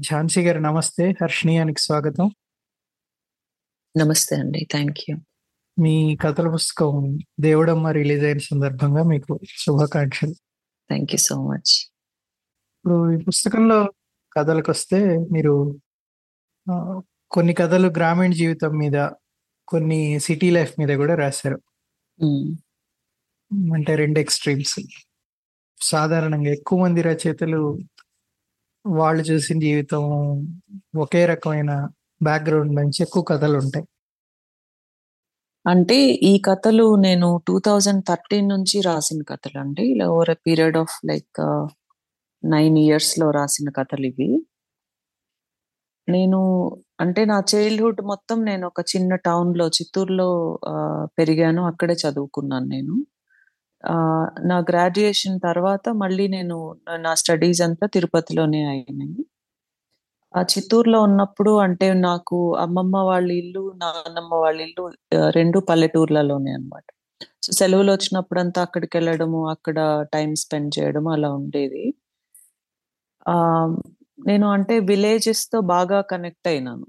ఝాన్సీ గారు నమస్తే. హర్షణీయానికి స్వాగతం. నమస్తే అండి. Thank you. మీ కథల పుస్తకం దేవుడమ్మ రిలీజ్ అయిన సందర్భంగా మీకు శుభాకాంక్షలు. Thank you so much. ఇప్పుడు ఈ పుస్తకంలో కథలకు వస్తే మీరు కొన్ని కథలు గ్రామీణ జీవితం మీద కొన్ని సిటీ లైఫ్ మీద కూడా రాశారు. అంటే రెండు ఎక్స్ట్రీమ్స్. సాధారణంగా ఎక్కువ మంది రచయితలు వాళ్ళు చూసిన జీవితం ఒకే రకమైన బ్యాక్గ్రౌండ్ నుంచి ఎక్కువ కథలు ఉంటాయి. అంటే ఈ కథలు నేను టూ థౌజండ్ థర్టీన్ నుంచి రాసిన కథలు అండి. Over a period of like nine ఇయర్స్లో రాసిన కథలు ఇవి. నేను అంటే నా చైల్డ్హుడ్ మొత్తం నేను ఒక చిన్న టౌన్లో చిత్తూరులో పెరిగాను. అక్కడే చదువుకున్నాను నేను. నా గ్రాడ్యుయేషన్ తర్వాత మళ్ళీ నేను నా స్టడీస్ అంతా తిరుపతిలోనే అయినాయి. ఆ చిత్తూరులో ఉన్నప్పుడు అంటే నాకు అమ్మమ్మ వాళ్ళ ఇల్లు నాన్నమ్మ వాళ్ళ ఇల్లు రెండు పల్లెటూర్లలోనే అన్నమాట. సో సెలవులు వచ్చినప్పుడంతా అక్కడికి వెళ్ళడము అక్కడ టైం స్పెండ్ చేయడం అలా ఉండేది. ఆ నేను అంటే విలేజెస్తో బాగా కనెక్ట్ అయినాను.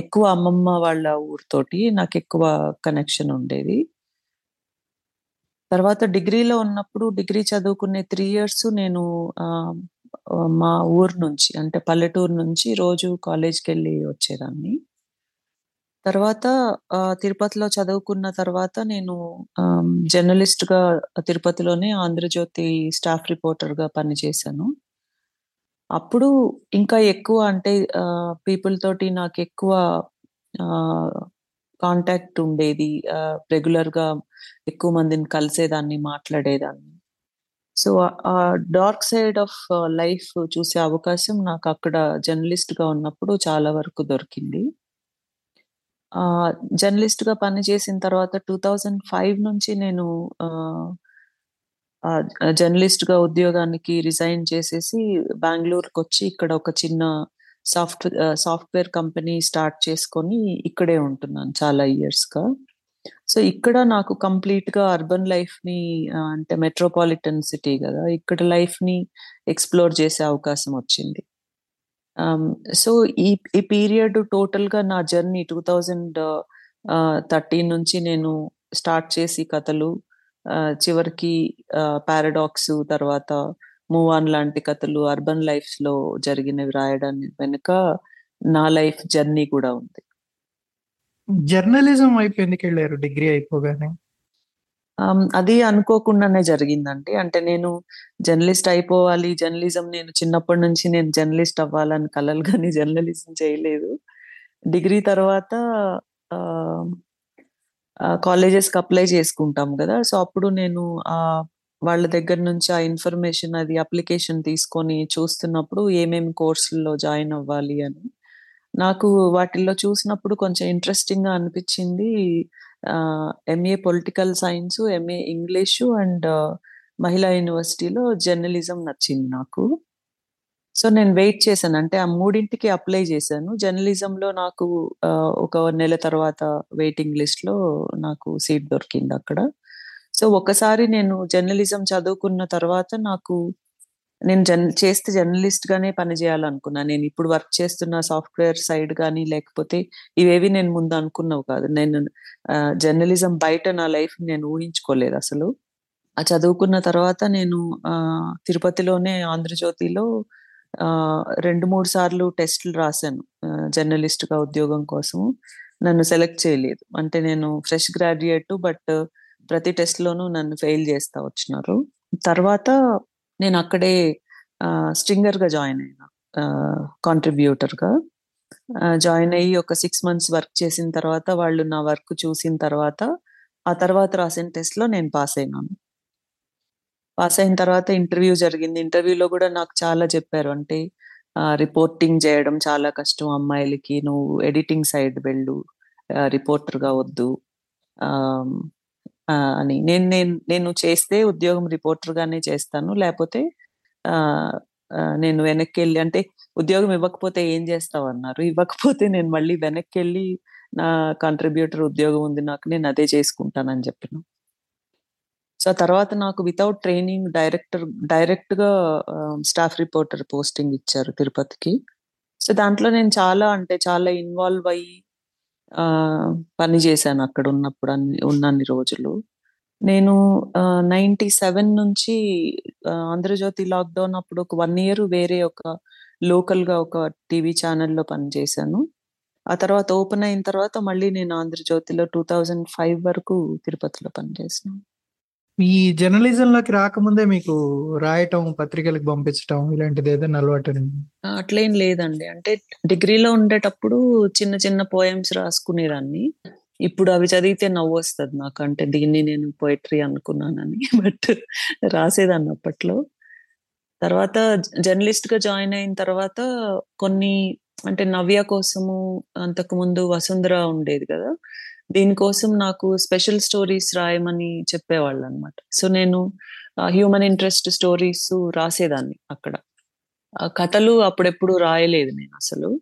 ఎక్కువ అమ్మమ్మ వాళ్ళ ఊరితోటి నాకు ఎక్కువ కనెక్షన్ ఉండేది. తర్వాత డిగ్రీలో ఉన్నప్పుడు డిగ్రీ చదువుకునే త్రీ ఇయర్స్ నేను మా ఊరు నుంచి అంటే పల్లెటూరు నుంచి రోజు కాలేజ్కి వెళ్ళి వచ్చేదాన్ని. తర్వాత తిరుపతిలో చదువుకున్న తర్వాత నేను జర్నలిస్ట్గా తిరుపతిలోనే ఆంధ్రజ్యోతి స్టాఫ్ రిపోర్టర్గా పనిచేశాను. అప్పుడు ఇంకా ఎక్కువ అంటే పీపుల్ తోటి నాకు ఎక్కువ కాంటాక్ట్ ఉండేది రెగ్యులర్గా ఎక్కువ మందిని కలిసేదాన్ని మాట్లాడేదాన్ని. సో ఆ డార్క్ సైడ్ ఆఫ్ లైఫ్ చూసే అవకాశం నాకు అక్కడ జర్నలిస్ట్గా ఉన్నప్పుడు చాలా వరకు దొరికింది. ఆ జర్నలిస్ట్గా పనిచేసిన తర్వాత టూ థౌజండ్ ఫైవ్ నుంచి నేను జర్నలిస్ట్గా ఉద్యోగానికి రిజైన్ చేసేసి బెంగళూరుకి వచ్చి ఇక్కడ ఒక చిన్న సాఫ్ట్వేర్ సాఫ్ట్వేర్ కంపెనీ స్టార్ట్ చేసుకొని ఇక్కడే ఉంటున్నాను చాలా ఇయర్స్గా. సో ఇక్కడ నాకు కంప్లీట్గా అర్బన్ లైఫ్ని అంటే మెట్రోపాలిటన్ సిటీ కదా ఇక్కడ లైఫ్ని ఎక్స్ప్లోర్ చేసే అవకాశం వచ్చింది. సో ఈ ఈ పీరియడ్ టోటల్గా నా జర్నీ టూ థౌజండ్ థర్టీన్ నుంచి నేను స్టార్ట్ చేసి కథలు చివరికి పారాడాక్స్ తర్వాత మూవ్ ఆన్ లాంటి కథలు అర్బన్ లైఫ్లో జరిగినవి రాయడాన్ని వెనుక నా లైఫ్ జర్నీ కూడా ఉంది. జర్నలిజం వైపు ఎందుకు వెళ్ళారు? డిగ్రీ అయిపోగానే? అది అనుకోకుండానే జరిగిందండి. అంటే నేను జర్నలిస్ట్ అయిపోవాలి. జర్నలిజం నేను చిన్నప్పటి నుంచి నేను జర్నలిస్ట్ అవ్వాలని కలలు కానీ జర్నలిజం చేయలేదు. డిగ్రీ తర్వాత కాలేజెస్కి అప్లై చేసుకుంటాం కదా. సో అప్పుడు నేను వాళ్ళ దగ్గర నుంచి ఆ ఇన్ఫర్మేషన్ అది అప్లికేషన్ తీసుకొని చూస్తున్నప్పుడు ఏమేమి కోర్సుల్లో జాయిన్ అవ్వాలి అని నాకు వాటిల్లో చూసినప్పుడు కొంచెం ఇంట్రెస్టింగ్గా అనిపించింది MA political science MA English and Mahila యూనివర్సిటీలో జర్నలిజం నచ్చింది నాకు. సో నేను వెయిట్ చేశాను. అంటే ఆ మూడింటికి అప్లై చేశాను. జర్నలిజంలో నాకు ఒక నెల తర్వాత వెయిటింగ్ లిస్ట్లో నాకు సీట్ దొరికింది అక్కడ. సో ఒకసారి నేను జర్నలిజం చదువుకున్న తర్వాత నాకు నేను జర్న చేస్తే జర్నలిస్ట్ గానే పనిచేయాలనుకున్నా నేను ఇప్పుడు వర్క్ చేస్తున్న సాఫ్ట్వేర్ సైడ్ కానీ లేకపోతే ఇవేవి నేను ముందు అనుకున్నావు కాదు. నేను జర్నలిజం బయట నా లైఫ్ నేను ఊహించుకోలేదు అసలు. ఆ చదువుకున్న తర్వాత నేను తిరుపతిలోనే ఆంధ్రజ్యోతిలో రెండు మూడు సార్లు టెస్టులు రాశాను జర్నలిస్ట్గా ఉద్యోగం కోసం నన్ను సెలెక్ట్ చేయలేదు. అంటే నేను ఫ్రెష్ గ్రాడ్యుయేట్ బట్ ప్రతి టెస్ట్ లోనూ నన్ను ఫెయిల్ చేస్తా వచ్చినారు. తర్వాత నేను అక్కడే స్ట్రింగర్గా జాయిన్ అయినా కాంట్రిబ్యూటర్గా జాయిన్ అయ్యి ఒక సిక్స్ మంత్స్ వర్క్ చేసిన తర్వాత వాళ్ళు నా వర్క్ చూసిన తర్వాత ఆ తర్వాత రాసిన టెస్ట్లో నేను పాస్ అయినాను. పాస్ అయిన తర్వాత ఇంటర్వ్యూ జరిగింది. ఇంటర్వ్యూలో కూడా నాకు చాలా చెప్పారు. అంటే రిపోర్టింగ్ చేయడం చాలా కష్టం అమ్మాయిలకి. నువ్వు ఎడిటింగ్ సైడ్ వెళ్ళు. రిపోర్టర్గా వద్దు. ఆ, అని. నేను నేను నేను చేస్తే ఉద్యోగం రిపోర్టర్గానే చేస్తాను. లేకపోతే నేను వెనక్కి వెళ్ళి అంటే ఉద్యోగం ఇవ్వకపోతే ఏం చేస్తావు అన్నారు ఇవ్వకపోతే నేను మళ్ళీ వెనక్కి వెళ్ళి నా కాంట్రిబ్యూటర్ ఉద్యోగం ఉంది నాకు నేను అదే చేసుకుంటానని చెప్పిన. సో తర్వాత నాకు వితౌట్ ట్రైనింగ్ డైరెక్టర్ డైరెక్ట్గా స్టాఫ్ రిపోర్టర్ పోస్టింగ్ ఇచ్చారు తిరుపతికి. సో దాంట్లో నేను చాలా అంటే చాలా ఇన్వాల్వ్ అయ్యి పని చేశాను అక్కడ ఉన్నప్పుడు అన్ని ఉన్నన్ని రోజులు. నేను నైన్టీ సెవెన్ నుంచి ఆంధ్రజ్యోతి లాక్డౌన్ అప్పుడు ఒక వన్ ఇయర్ వేరే ఒక లోకల్గా ఒక టీవీ ఛానల్లో పనిచేశాను ఆ తర్వాత ఓపెన్ అయిన తర్వాత మళ్ళీ నేను ఆంధ్రజ్యోతిలో టూ థౌజండ్ ఫైవ్ వరకు తిరుపతిలో పనిచేసినాను ఈ జర్నలిజంలోకి రాకముందే మీకు రాయటం పత్రికలకు పంపించటం ఇలాంటిది ఏదైనా అలవాటు ఉందా? అట్లేం లేదండి. అంటే డిగ్రీలో ఉండేటప్పుడు చిన్న చిన్న పోయమ్స్ రాసుకునేదాన్ని. ఇప్పుడు అవి చదివితే నవ్వు వస్తుంది నాకు. అంటే దీన్ని నేను పోయిటరీ అనుకున్నానని. బట్ రాసేదాన్ని అప్పట్లో. తర్వాత జర్నలిస్ట్గా జాయిన్ అయిన తర్వాత కొన్ని అంటే నవ్య కోసము అంతకు ముందు వసుంధర ఉండేది కదా. దీనికోసం నాకు స్పెషల్ స్టోరీస్ రాయమని చెప్పేవాళ్ళు అనమాట సో నేను హ్యూమన్ ఇంట్రెస్ట్ స్టోరీస్ రాసేదాన్ని అక్కడ. కథలు అప్పుడెప్పుడు రాయలేదు నేను అసలు.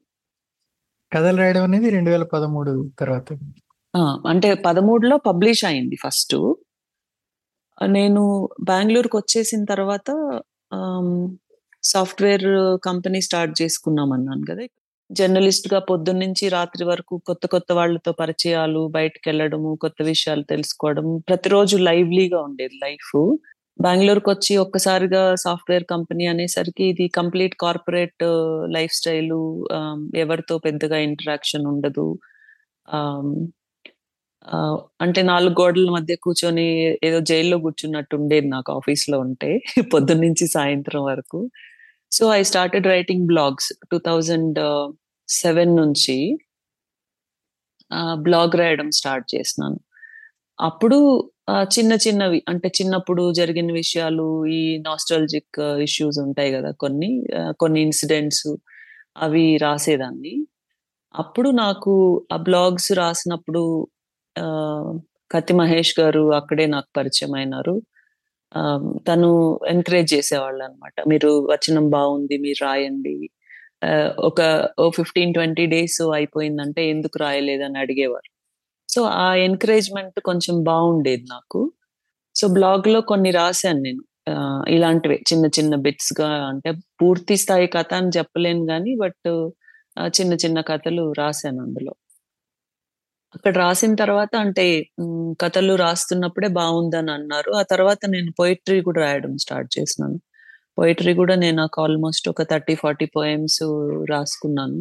కథలు రాయడం అనేది రెండు వేల పదమూడు తర్వాత. అంటే పదమూడులో పబ్లిష్ అయింది ఫస్ట్. నేను బెంగళూరుకి వచ్చేసిన తర్వాత సాఫ్ట్వేర్ కంపెనీ స్టార్ట్ చేసుకున్నాం అన్నాను కదా జర్నలిస్ట్గా పొద్దున్న నుంచి రాత్రి వరకు కొత్త కొత్త వాళ్ళతో పరిచయాలు బయటకు వెళ్ళడము కొత్త విషయాలు తెలుసుకోవడం ప్రతిరోజు లైవ్లీగా ఉండేది లైఫ్. బెంగళూరుకి వచ్చి ఒక్కసారిగా సాఫ్ట్వేర్ కంపెనీ అనేసరికి ఇది కంప్లీట్ కార్పొరేట్ లైఫ్ స్టైల్ ఎవరితో పెద్దగా ఇంటరాక్షన్ ఉండదు. అంటే నాలుగు గోడల మధ్య కూర్చొని ఏదో జైల్లో కూర్చున్నట్టు ఉండేది నాకు ఆఫీస్లో ఉంటే పొద్దున్నుంచి సాయంత్రం వరకు. So I started writing blogs. Two thousand seven నుంచి బ్లాగ్ రాయడం స్టార్ట్ చేసినాను. అప్పుడు చిన్న చిన్నవి అంటే చిన్నప్పుడు జరిగిన విషయాలు ఈ నాస్ట్రాలజిక్ ఇష్యూస్ ఉంటాయి కదా కొన్ని కొన్ని ఇన్సిడెంట్స్ అవి రాసేదాన్ని. అప్పుడు నాకు ఆ బ్లాగ్స్ రాసినప్పుడు ఆ, కత్తి మహేష్ గారు అక్కడే నాకు పరిచయం అయినారు. ఆ, తను ఎంకరేజ్ చేసేవాళ్ళు అనమాట మీరు వచనం బాగుంది మీరు రాయండి ఒక ఓ ఫిఫ్టీన్ ట్వంటీ డేస్ అయిపోయిందంటే ఎందుకు రాయలేదని అడిగేవారు. సో ఆ ఎంకరేజ్మెంట్ కొంచెం బాగుండేది నాకు. సో బ్లాగ్లో కొన్ని రాశాను నేను. ఆ, ఇలాంటివే చిన్న చిన్న బిట్స్గా అంటే పూర్తి స్థాయి కథ అని చెప్పలేను కానీ బట్ చిన్న చిన్న కథలు రాశాను అందులో. అక్కడ రాసిన తర్వాత అంటే కథలు రాస్తున్నప్పుడే బాగుందని అన్నారు. ఆ తర్వాత నేను పోయిట్రీ కూడా రాయడం స్టార్ట్ చేసినాను. పోయిటరీ కూడా నేను నాకు ఆల్మోస్ట్ ఒక థర్టీ ఫార్టీ పోయమ్స్ రాసుకున్నాను.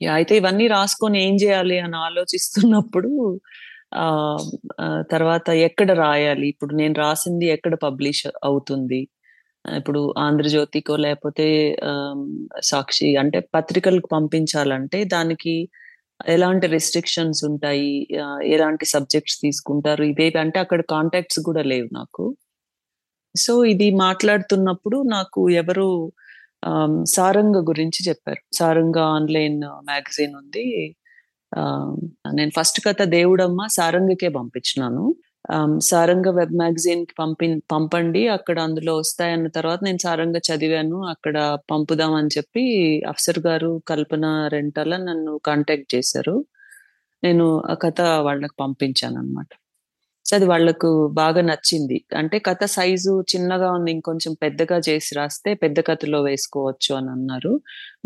అయితే ఇవన్నీ రాసుకొని ఏం చేయాలి అని ఆలోచిస్తున్నప్పుడు ఆ తర్వాత ఎక్కడ రాయాలి? ఇప్పుడు నేను రాసింది ఎక్కడ పబ్లిష్ అవుతుంది? ఇప్పుడు ఆంధ్రజ్యోతికో లేకపోతే సాక్షి అంటే పత్రికలకు పంపించాలంటే దానికి ఎలాంటి రెస్ట్రిక్షన్స్ ఉంటాయి? ఎలాంటి సబ్జెక్ట్స్ తీసుకుంటారు? ఇవేవి అంటే అక్కడ కాంటాక్ట్స్ కూడా లేవు నాకు. సో ఇది మాట్లాడుతున్నప్పుడు నాకు ఎవరు సారంగ గురించి చెప్పారు. సారంగ ఆన్లైన్ మ్యాగజైన్ ఉంది. ఆ, నేను ఫస్ట్ కథ దేవుడమ్మ సారంగకే పంపించినాను. సారంగ వెబ్ మ్యాగజైన్కి పంపి పంపండి అక్కడ అందులో వస్తాయన్న తర్వాత నేను సారంగ చదివాను అక్కడ పంపుదాం అని చెప్పి అఫ్సర్ గారు కల్పన రెంటల నన్ను కాంటాక్ట్ చేశారు. నేను ఆ కథ వాళ్ళకి పంపించాను అనమాట సో అది వాళ్ళకు బాగా నచ్చింది. అంటే కథ సైజు చిన్నగా ఉంది ఇంకొంచెం పెద్దగా చేసి రాస్తే పెద్ద కథలో వేసుకోవచ్చు అని అన్నారు.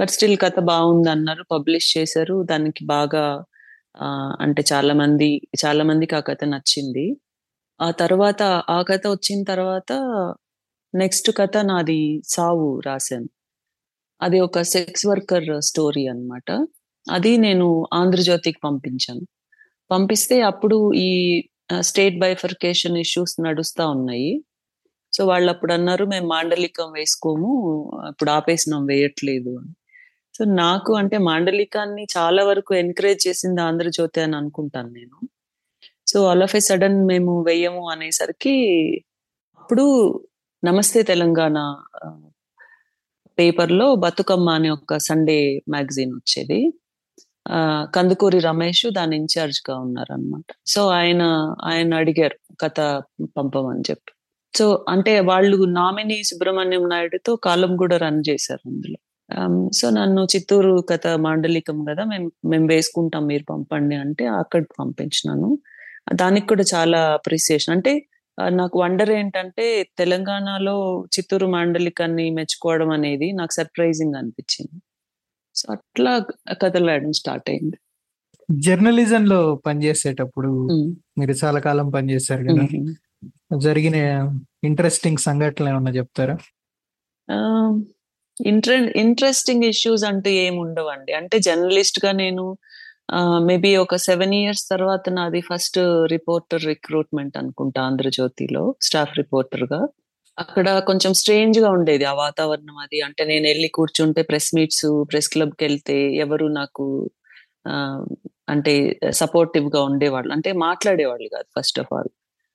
బట్ స్టిల్ కథ బాగుంది అన్నారు పబ్లిష్ చేశారు. దానికి బాగా అంటే చాలా మంది చాలా మందికి ఆ కథ నచ్చింది. ఆ తర్వాత ఆ కథ వచ్చిన తర్వాత నెక్స్ట్ కథ నాది సావు రాశాను. అది ఒక సెక్స్ వర్కర్ స్టోరీ అన్నమాట. అది నేను ఆంధ్రజ్యోతికి పంపించాను. పంపిస్తే అప్పుడు ఈ స్టేట్ బైఫర్కేషన్ ఇష్యూస్ నడుస్తా ఉన్నాయి. సో వాళ్ళు అప్పుడు అన్నారు మేము మాండలికం వేసుకోము ఇప్పుడు ఆపేసినాం వేయట్లేదు అని. సో నాకు అంటే మాండలికాన్ని చాలా వరకు ఎన్కరేజ్ చేసింది ఆంధ్రజ్యోతి అని అనుకుంటాను నేను. So all of a sudden మేము వేయము అనేసరికి అప్పుడు నమస్తే తెలంగాణ పేపర్లో బతుకమ్మ అనే ఒక సండే మ్యాగజైన్ వచ్చేది. కందుకూరి రమేష్ దాని ఇన్ఛార్జ్గా ఉన్నారనమాట సో ఆయన ఆయన అడిగారు కథ పంపమని చెప్పి. సో అంటే వాళ్ళు నామిని సుబ్రహ్మణ్యం నాయుడుతో కాలం కూడా రన్ చేశారు అందులో. సో నన్ను చిత్తూరు కథ మాండలికం కదా మేము మేము వేసుకుంటాం మీరు పంపండి అంటే అక్కడ పంపించినాను. దానికి కూడా చాలా అప్రిసియేషన్. అంటే నాకు వండర్ ఏంటంటే తెలంగాణలో చిత్తూరు మాండలికాన్ని మెచ్చుకోవడం అనేది నాకు సర్ప్రైజింగ్ అనిపించింది. సో, అట్లా కథలు రాయడం స్టార్ట్ అయింది. జర్నలిజంలో పనిచేసేటప్పుడు హ్మ్. మీరు చాలా కాలం పనిచేశారు కదా! జరిగిన ఇంట్రెస్టింగ్ సంఘటనలేమన్నా చెప్తారా? ఆహ్, ఇంట్రె ఇంట్రెస్టింగ్ ఇష్యూస్ అంటూ ఏముండవండి. అంటే జర్నలిస్ట్‌గా నేను ఆహ్, మేబీ ఒక 7 ఇయర్స్ తర్వాత నాది ఫస్ట్ రిపోర్టర్ రిక్రూట్‌మెంట్ అనుకుంటా 'ఆంధ్రజ్యోతిలో' స్టాఫ్ రిపోర్టర్‌గా. అక్కడ కొంచెం స్ట్రేంజ్గా ఉండేది ఆ వాతావరణం అది. అంటే నేను వెళ్ళి కూర్చుంటే ప్రెస్ మీట్స్, ప్రెస్ క్లబ్కి వెళ్తే ఎవరు నాకు అంటే అంటే సపోర్టివ్‌గా ఉండేవాళ్ళు. అంటే మాట్లాడేవాళ్ళు కాదు ఫస్ట్ ఆఫ్ ఆల్.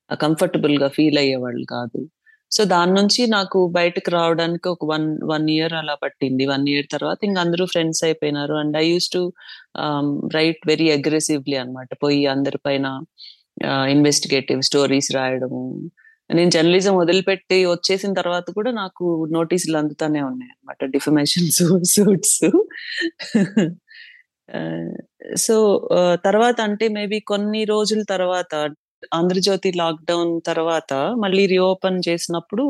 కంఫర్టబుల్గా ఫీల్ అయ్యేవాళ్ళు కాదు. సో, దాని నుంచి నాకు బయటకు రావడానికి ఒక 1, 1 ఇయర్ అలా పట్టింది. వన్ ఇయర్ తర్వాత ఇంక అందరూ ఫ్రెండ్స్ అయిపోయినారు. And I use to write very aggressively అన్నమాట. పోయి అందరి పైన ఇన్వెస్టిగేటివ్ స్టోరీస్ రాయడము. నేను జర్నలిజం వదిలిపెట్టి వచ్చేసిన తర్వాత కూడా నాకు నోటీసులు అందుతానే ఉన్నాయన్నమాట. Defamation డిఫమేషన్స్ suits. సో, తర్వాత అంటే మేబీ కొన్ని రోజుల తర్వాత 'ఆంధ్రజ్యోతి' లాక్‌డౌన్ తర్వాత మళ్ళీ రీఓపెన్ చేసినప్పుడు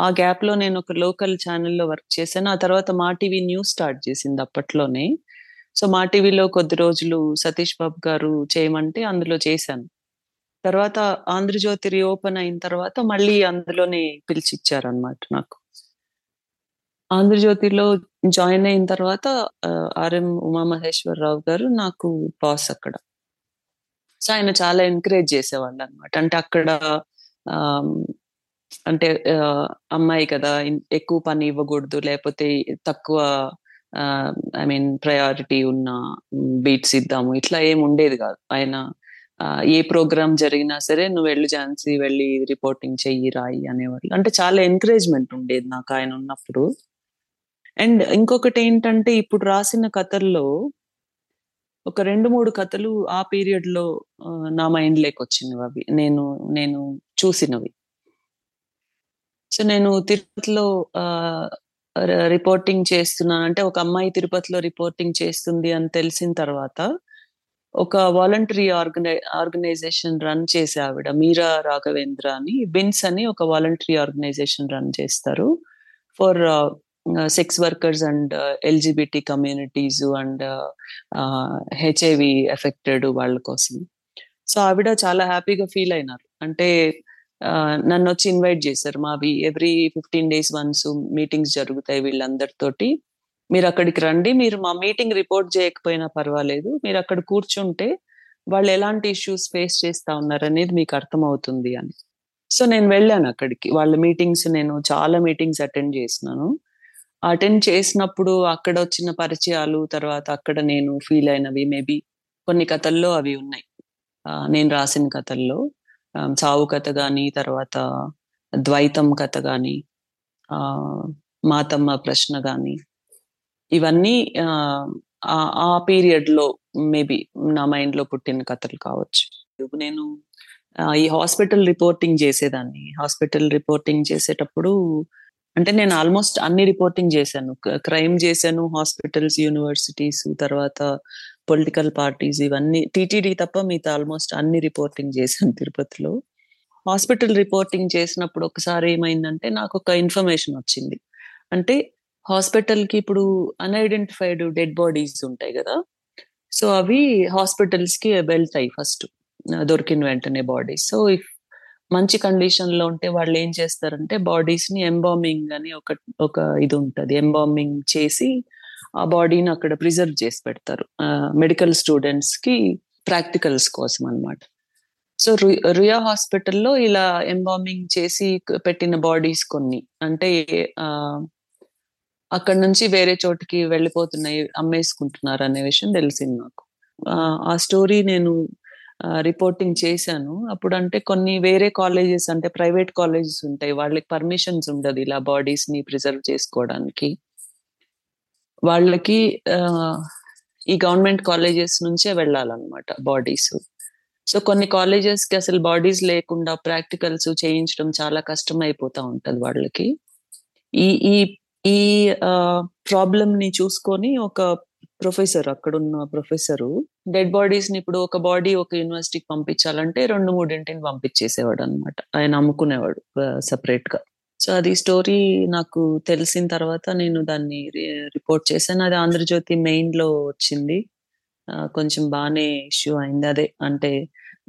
ఆ గ్యాప్లో నేను ఒక లోకల్ ఛానల్లో వర్క్ చేశాను. ఆ తర్వాత మా టీవీ న్యూస్ స్టార్ట్ చేసింది అప్పట్లోనే. సో, మా టీవీలో కొద్ది రోజులు సతీష్ బాబు గారు చేయమంటే అందులో చేశాను. తర్వాత 'ఆంధ్రజ్యోతి' రీఓపెన్ అయిన తర్వాత మళ్ళీ అందులోనే పిలిచిచ్చారన్నమాట నాకు. 'ఆంధ్రజ్యోతిలో' జాయిన్ అయిన తర్వాత ఆర్ఎం ఉమామహేశ్వరరావు గారు నాకు బాస్ అక్కడ. సో, ఆయన చాలా ఎంకరేజ్ చేసేవాళ్ళు అనమాట అంటే అక్కడ అంటే అమ్మాయి కదా! ఎక్కువ పని ఇవ్వకూడదు. లేకపోతే తక్కువ ఐ మీన్ ప్రయారిటీ ఉన్న బీట్స్ ఇద్దాము. ఇట్లా ఏమి ఉండేది కాదు. ఆయన ఏ ప్రోగ్రామ్ జరిగినా సరే నువ్వు వెళ్ళి ఝాన్సీ వెళ్ళి రిపోర్టింగ్ చెయ్యి, రాయి" అనేవాళ్ళు. అంటే చాలా ఎంకరేజ్‌మెంట్ ఉండేది నాకు ఆయన ఉన్నప్పుడు. అండ్ ఇంకొకటి ఏంటంటే ఇప్పుడు రాసిన కథల్లో ఒక 2, 3 కథలు ఆ పీరియడ్లో నా మైండ్లోకి వచ్చినవి అవి నేను నేను చూసినవి. సో, నేను తిరుపతిలో రిపోర్టింగ్ చేస్తున్నాను. అంటే ఒక అమ్మాయి తిరుపతిలో రిపోర్టింగ్ చేస్తుంది అని తెలిసిన తర్వాత ఒక వాలంటరీ ఆర్గనై ఆర్గనైజేషన్ రన్ చేసే ఆవిడ మీరా రాఘవేంద్ర అని బిన్స్ అని ఒక వాలంటరీ ఆర్గనైజేషన్ రన్ చేస్తారు. For sex workers and LGBT communities and HIV affected వాళ్ళ కోసం. సో, ఆవిడ చాలా హ్యాపీగా ఫీల్ అయినారు. అంటే నన్ను వచ్చి ఇన్వైట్ చేశారు. మావి ఎవ్రీ 15 డేస్ వన్స్ మీటింగ్స్ జరుగుతాయి వీళ్ళందరితోటి. మీరు అక్కడికి రండి. మీరు మా మీటింగ్ రిపోర్ట్ చేయకపోయినా పర్వాలేదు. మీరు అక్కడ కూర్చుంటే వాళ్ళు ఎలాంటి ఇష్యూస్ ఫేస్ చేస్తా ఉన్నారనేది మీకు అర్థమవుతుంది అని. సో, నేను వెళ్ళాను అక్కడికి. వాళ్ళ మీటింగ్స్ నేను చాలా మీటింగ్స్ అటెండ్ చేసినాను. అటెండ్ చేసినప్పుడు అక్కడ వచ్చిన పరిచయాలు, తర్వాత అక్కడ నేను ఫీల్ అయినవి మేబీ కొన్ని కథల్లో అవి ఉన్నాయి. నేను రాసిన కథల్లో. చావు కథ కానీ తర్వాత ద్వైతం కథ కానీ మాతమ్మ ప్రశ్న కానీ ఇవన్నీ ఆ పీరియడ్లో మేబీ నా మైండ్లో పుట్టిన కథలు కావచ్చు. నేను ఈ హాస్పిటల్ రిపోర్టింగ్ చేసేదాన్ని. హాస్పిటల్ రిపోర్టింగ్ చేసేటప్పుడు అంటే నేను ఆల్మోస్ట్ అన్ని రిపోర్టింగ్ చేశాను. క్రైమ్ చేశాను, హాస్పిటల్స్, యూనివర్సిటీస్ తర్వాత పొలిటికల్ పార్టీస్ ఇవన్నీ టీటీడీ తప్ప మిగతా ఆల్మోస్ట్ అన్ని రిపోర్టింగ్ చేశాను తిరుపతిలో. హాస్పిటల్ రిపోర్టింగ్ చేసినప్పుడు ఒకసారి ఏమైందంటే ఒక ఇన్ఫర్మేషన్ వచ్చింది. అంటే హాస్పిటల్‌కి ఇప్పుడు అన్‌ఐడెంటిఫైడ్ డెడ్ బాడీస్ ఉంటాయి కదా సో, అవి హాస్పిటల్స్‌కి వెళ్తాయి ఫస్ట్. దొరికిన వెంటనే బాడీస్. సో, ఇఫ్ మంచి కండిషన్‌లో ఉంటే వాళ్ళు ఏం చేస్తారంటే బాడీస్‌ని ఎంబామింగ్ అని ఒక ఒక ఇది ఉంటది. ఎంబామింగ్ చేసి ఆ బాడీని అక్కడ ప్రిజర్వ్ చేసి పెడతారు. ఆహ్, మెడికల్ స్టూడెంట్స్‌కి ప్రాక్టికల్స్ కోసం అన్నమాట. సో, రియా హాస్పిటల్‌లో ఇలా ఎంబామింగ్ చేసి పెట్టిన బాడీస్ కొన్ని. అంటే అక్కడి నుంచి వేరే చోటికి వెళ్ళిపోతున్నాయి, అమ్మేసుకుంటున్నారు అనే విషయం తెలిసింది నాకు. ఆ స్టోరీ నేను రిపోర్టింగ్ చేశాను. అప్పుడంటే కొన్ని వేరే కాలేజెస్ అంటే ప్రైవేట్ కాలేజెస్ ఉంటాయి. వాళ్ళకి పర్మిషన్స్ ఉండదు ఇలా బాడీస్‌ని ప్రిజర్వ్ చేసుకోవడానికి. వాళ్ళకి ఈ గవర్నమెంట్ కాలేజెస్ నుంచే వెళ్ళాలన్నమాట బాడీస్. సో, కొన్ని కాలేజెస్కి అసలు బాడీస్ లేకుండా ప్రాక్టికల్స్ చేయించడం చాలా కష్టం అయిపోతా ఉంటది వాళ్ళకి. ఈ ఈ ఈ ప్రాబ్లమ్ని చూసుకొని ఒక ప్రొఫెసర్ అక్కడున్న ప్రొఫెసరు డెడ్ బాడీస్ని ఇప్పుడు ఒక బాడీ ఒక యూనివర్సిటీకి పంపించాలంటే రెండు మూడింటిని పంపించేసేవాడు అనమాట ఆయన అమ్ముకునేవాడు సపరేట్గా. సో అది స్టోరీ నాకు తెలిసిన తర్వాత నేను దాన్ని రిపోర్ట్ చేశాను. అది ఆంధ్రజ్యోతి మెయిన్లో వచ్చింది. కొంచెం బాగానే ఇష్యూ అయింది అదే. అంటే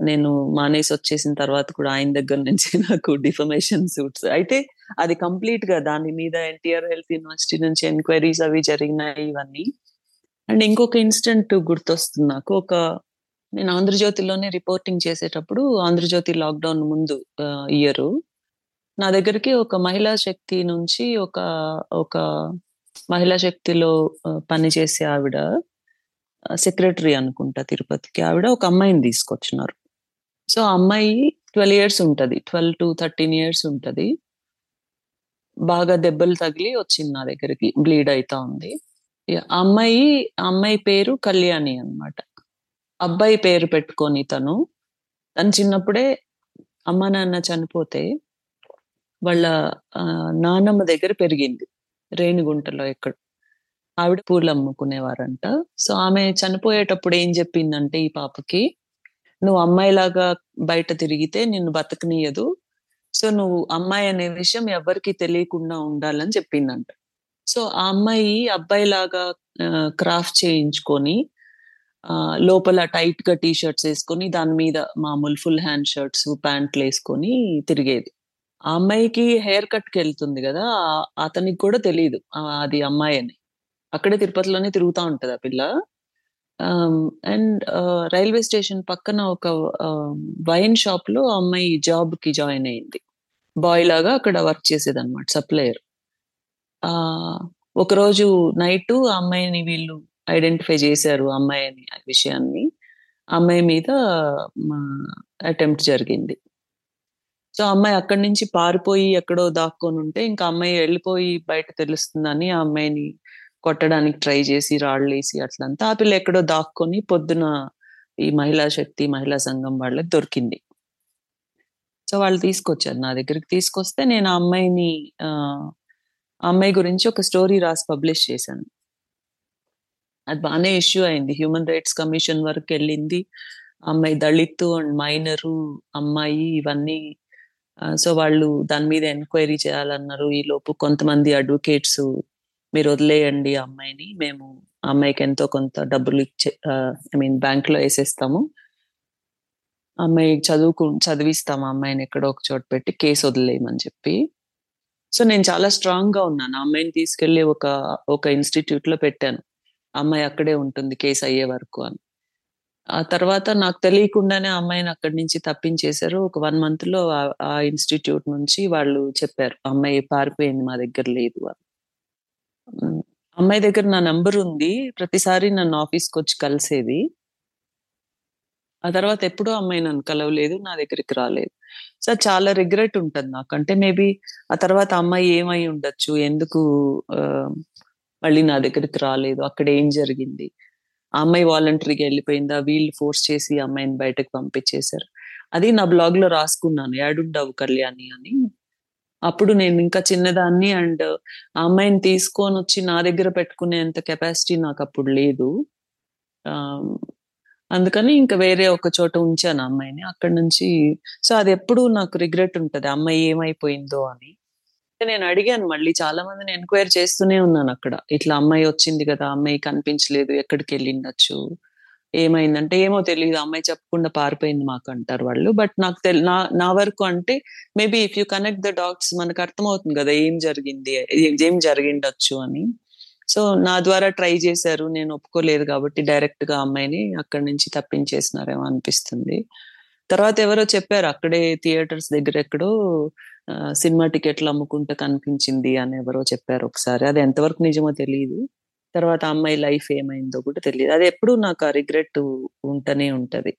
నేను మానేసి వచ్చేసిన తర్వాత కూడా ఆయన దగ్గర నుంచి నాకు డిఫర్మేషన్ సూట్స్ అయితే అది కంప్లీట్గా దాని మీద ఎన్టీఆర్ హెల్త్ యూనివర్సిటీ నుంచి ఎంక్వైరీస్ అవి జరిగినాయి ఇవన్నీ. అండ్ ఇంకొక ఇన్సిడెంట్ గుర్తొస్తుంది నాకు. ఒక నేను ఆంధ్రజ్యోతిలోనే రిపోర్టింగ్ చేసేటప్పుడు ఆంధ్రజ్యోతి లాక్డౌన్ ముందు ఇయర్ నా దగ్గరికి ఒక మహిళా శక్తి నుంచి ఒక ఒక మహిళా శక్తిలో పనిచేసే ఆవిడ సెక్రటరీ అనుకుంటా తిరుపతికి. ఆవిడ ఒక అమ్మాయిని తీసుకొచ్చినారు. సో అమ్మాయి ట్వెల్వ్ ఇయర్స్ ఉంటది. ట్వెల్వ్ టు థర్టీన్ ఇయర్స్ ఉంటది. బాగా దెబ్బలు తగిలి వచ్చింది నా దగ్గరికి. బ్లీడ్ అవుతా ఉంది. ఇక అమ్మాయి అమ్మాయి పేరు కళ్యాణి అన్నమాట. అబ్బాయి పేరు పెట్టుకొని తను. తను చిన్నప్పుడే అమ్మ నాన్న చనిపోతే వాళ్ళ నానమ్మ దగ్గర పెరిగింది. రేణిగుంటలో ఎక్కడ. ఆవిడ పూలు అమ్ముకునేవారంట. సో ఆమె చనిపోయేటప్పుడు ఏం చెప్పిందంటే ఈ పాపకి నువ్వు అమ్మాయిలాగా బయట తిరిగితే నిన్ను బతకనీయదు. సో నువ్వు అమ్మాయి అనే విషయం ఎవరికి తెలియకుండా ఉండాలని చెప్పిందంట. సో ఆ అమ్మాయి అబ్బాయిలాగా క్రాఫ్ట్ చేయించుకొని ఆ, లోపల టైట్గా టీ షర్ట్స్ వేసుకొని దాని మీద మామూలు ఫుల్ హ్యాండ్ షర్ట్స్ ప్యాంట్లు వేసుకొని తిరిగేది. ఆ అమ్మాయికి హెయిర్ కట్కి వెళ్తుంది కదా అతనికి కూడా తెలియదు అది అమ్మాయి అని. అక్కడే తిరుపతిలోనే తిరుగుతా ఉంటది ఆ పిల్ల. అండ్ రైల్వే స్టేషన్ పక్కన ఒక వైన్ షాప్లో ఆ అమ్మాయి జాబ్కి జాయిన్ అయింది. బాయ్ లాగా అక్కడ వర్క్ చేసేది అనమాట సప్లయర్ ఆ ఒకరోజు నైట్ ఆ అమ్మాయిని వీళ్ళు ఐడెంటిఫై చేశారు ఆ అమ్మాయి అని ఆ విషయాన్ని. అమ్మాయి మీద అటెంప్ట్ జరిగింది. సో అమ్మాయి అక్కడి నుంచి పారిపోయి ఎక్కడో దాక్కొని ఉంటే ఇంకా అమ్మాయి వెళ్ళిపోయి బయట తెలుస్తుందని ఆ అమ్మాయిని కొట్టడానికి ట్రై చేసి రాళ్ళేసి అట్లంతా ఆ పిల్ల ఎక్కడో దాక్కొని పొద్దున ఈ మహిళా శక్తి మహిళా సంఘం వాళ్ళకి దొరికింది. సో వాళ్ళు తీసుకొచ్చారు నా దగ్గరికి తీసుకొస్తే నేను ఆ అమ్మాయిని ఆ అమ్మాయి గురించి ఒక స్టోరీ రాసి పబ్లిష్ చేశాను. అది బాగానే ఇష్యూ అయింది. హ్యూమన్ రైట్స్ కమిషన్ వరకు వెళ్ళింది. అమ్మాయి దళిత్ అండ్ మైనరు అమ్మాయి ఇవన్నీ సో వాళ్ళు దాని మీద ఎంక్వైరీ చేయాలన్నారు. ఈ లోపు కొంతమంది అడ్వకేట్స్ మీరు వదిలేయండి ఆ అమ్మాయిని. మేము ఆ అమ్మాయికి ఎంతో కొంత డబ్బులు ఇచ్చే ఐ మీన్ బ్యాంక్లో వేసేస్తాము అమ్మాయి చదువుకు చదివిస్తాము అమ్మాయిని ఎక్కడో ఒక చోట పెట్టి కేసు వదిలేయమని చెప్పి. సో నేను చాలా స్ట్రాంగ్గా ఉన్నాను అమ్మాయిని తీసుకెళ్ళి ఒక ఒక ఇన్స్టిట్యూట్లో పెట్టాను అమ్మాయి అక్కడే ఉంటుంది కేసు అయ్యే వరకు అని. ఆ తర్వాత నాకు తెలియకుండానే అమ్మాయిని అక్కడి నుంచి తప్పించేశారు. ఒక వన్ మంత్లో ఆ- ఇన్స్టిట్యూట్ నుంచి వాళ్ళు చెప్పారు అమ్మాయి పారిపోయింది మా దగ్గర లేదు అని. అమ్మాయి దగ్గర నా నంబర్ ఉంది. ప్రతిసారి నన్ను ఆఫీస్కి వచ్చి కలిసేది. ఆ తర్వాత ఎప్పుడూ అమ్మాయి నన్ను కలవలేదు నా దగ్గరికి రాలేదు. సో చాలా రిగ్రెట్ ఉంటుంది నాకు అంటే మేబీ ఆ తర్వాత అమ్మాయి ఏమై ఉండొచ్చు? ఎందుకు మళ్ళీ నా దగ్గరికి రాలేదు? అక్కడ ఏం జరిగింది? ఆ అమ్మాయి వాలంటరీగా వెళ్ళిపోయిందా? వీళ్ళు ఫోర్స్ చేసి అమ్మాయిని బయటకు పంపించేశారు. అది నా బ్లాగ్లో రాసుకున్నాను. యాడుండవు కళ్యాణి అని. అప్పుడు నేను ఇంకా చిన్నదాన్ని అండ్ ఆ అమ్మాయిని తీసుకొని వచ్చి నా దగ్గర పెట్టుకునేంత కెపాసిటీ నాకు అప్పుడు లేదు. ఆ, అందుకని ఇంకా వేరే ఒక చోట ఉంచాను అమ్మాయిని. అక్కడ నుంచి సో అది ఎప్పుడు నాకు రిగ్రెట్ ఉంటది. అమ్మాయి ఏమైపోయిందో అని. నేను అడిగాను మళ్ళీ చాలా మందిని ఎంక్వైర్ చేస్తూనే ఉన్నాను అక్కడ. ఇట్లా అమ్మాయి వచ్చింది కదా అమ్మాయి కనిపించలేదు ఎక్కడికి వెళ్ళిండొచ్చు? ఏమైందంటే ఏమో తెలియదు అమ్మాయి చెప్పకుండా పారిపోయింది మాకు అంటారు వాళ్ళు. బట్ నాకు తెలి నా నా వరకు అంటే maybe if you connect the dots మనకు అర్థమవుతుంది కదా ఏం జరిగింది ఏం- జరిగిండొచ్చు అని. సో నా ద్వారా ట్రై చేశారు. నేను ఒప్పుకోలేదు కాబట్టి డైరెక్ట్గా అమ్మాయిని అక్కడి నుంచి తప్పించేసినారేమో అనిపిస్తుంది. తర్వాత ఎవరో చెప్పారు అక్కడే థియేటర్స్ దగ్గర ఎక్కడో సినిమా టికెట్లు అమ్ముకుంటూ కనిపించింది అని ఎవరో చెప్పారు ఒకసారి. అది ఎంతవరకు నిజమో తెలియదు తర్వాత అమ్మాయి లైఫ్ ఏమైందో కూడా తెలియదు. అది ఎప్పుడు నాకు ఆ రిగ్రెట్ ఉంటనే ఉంటది.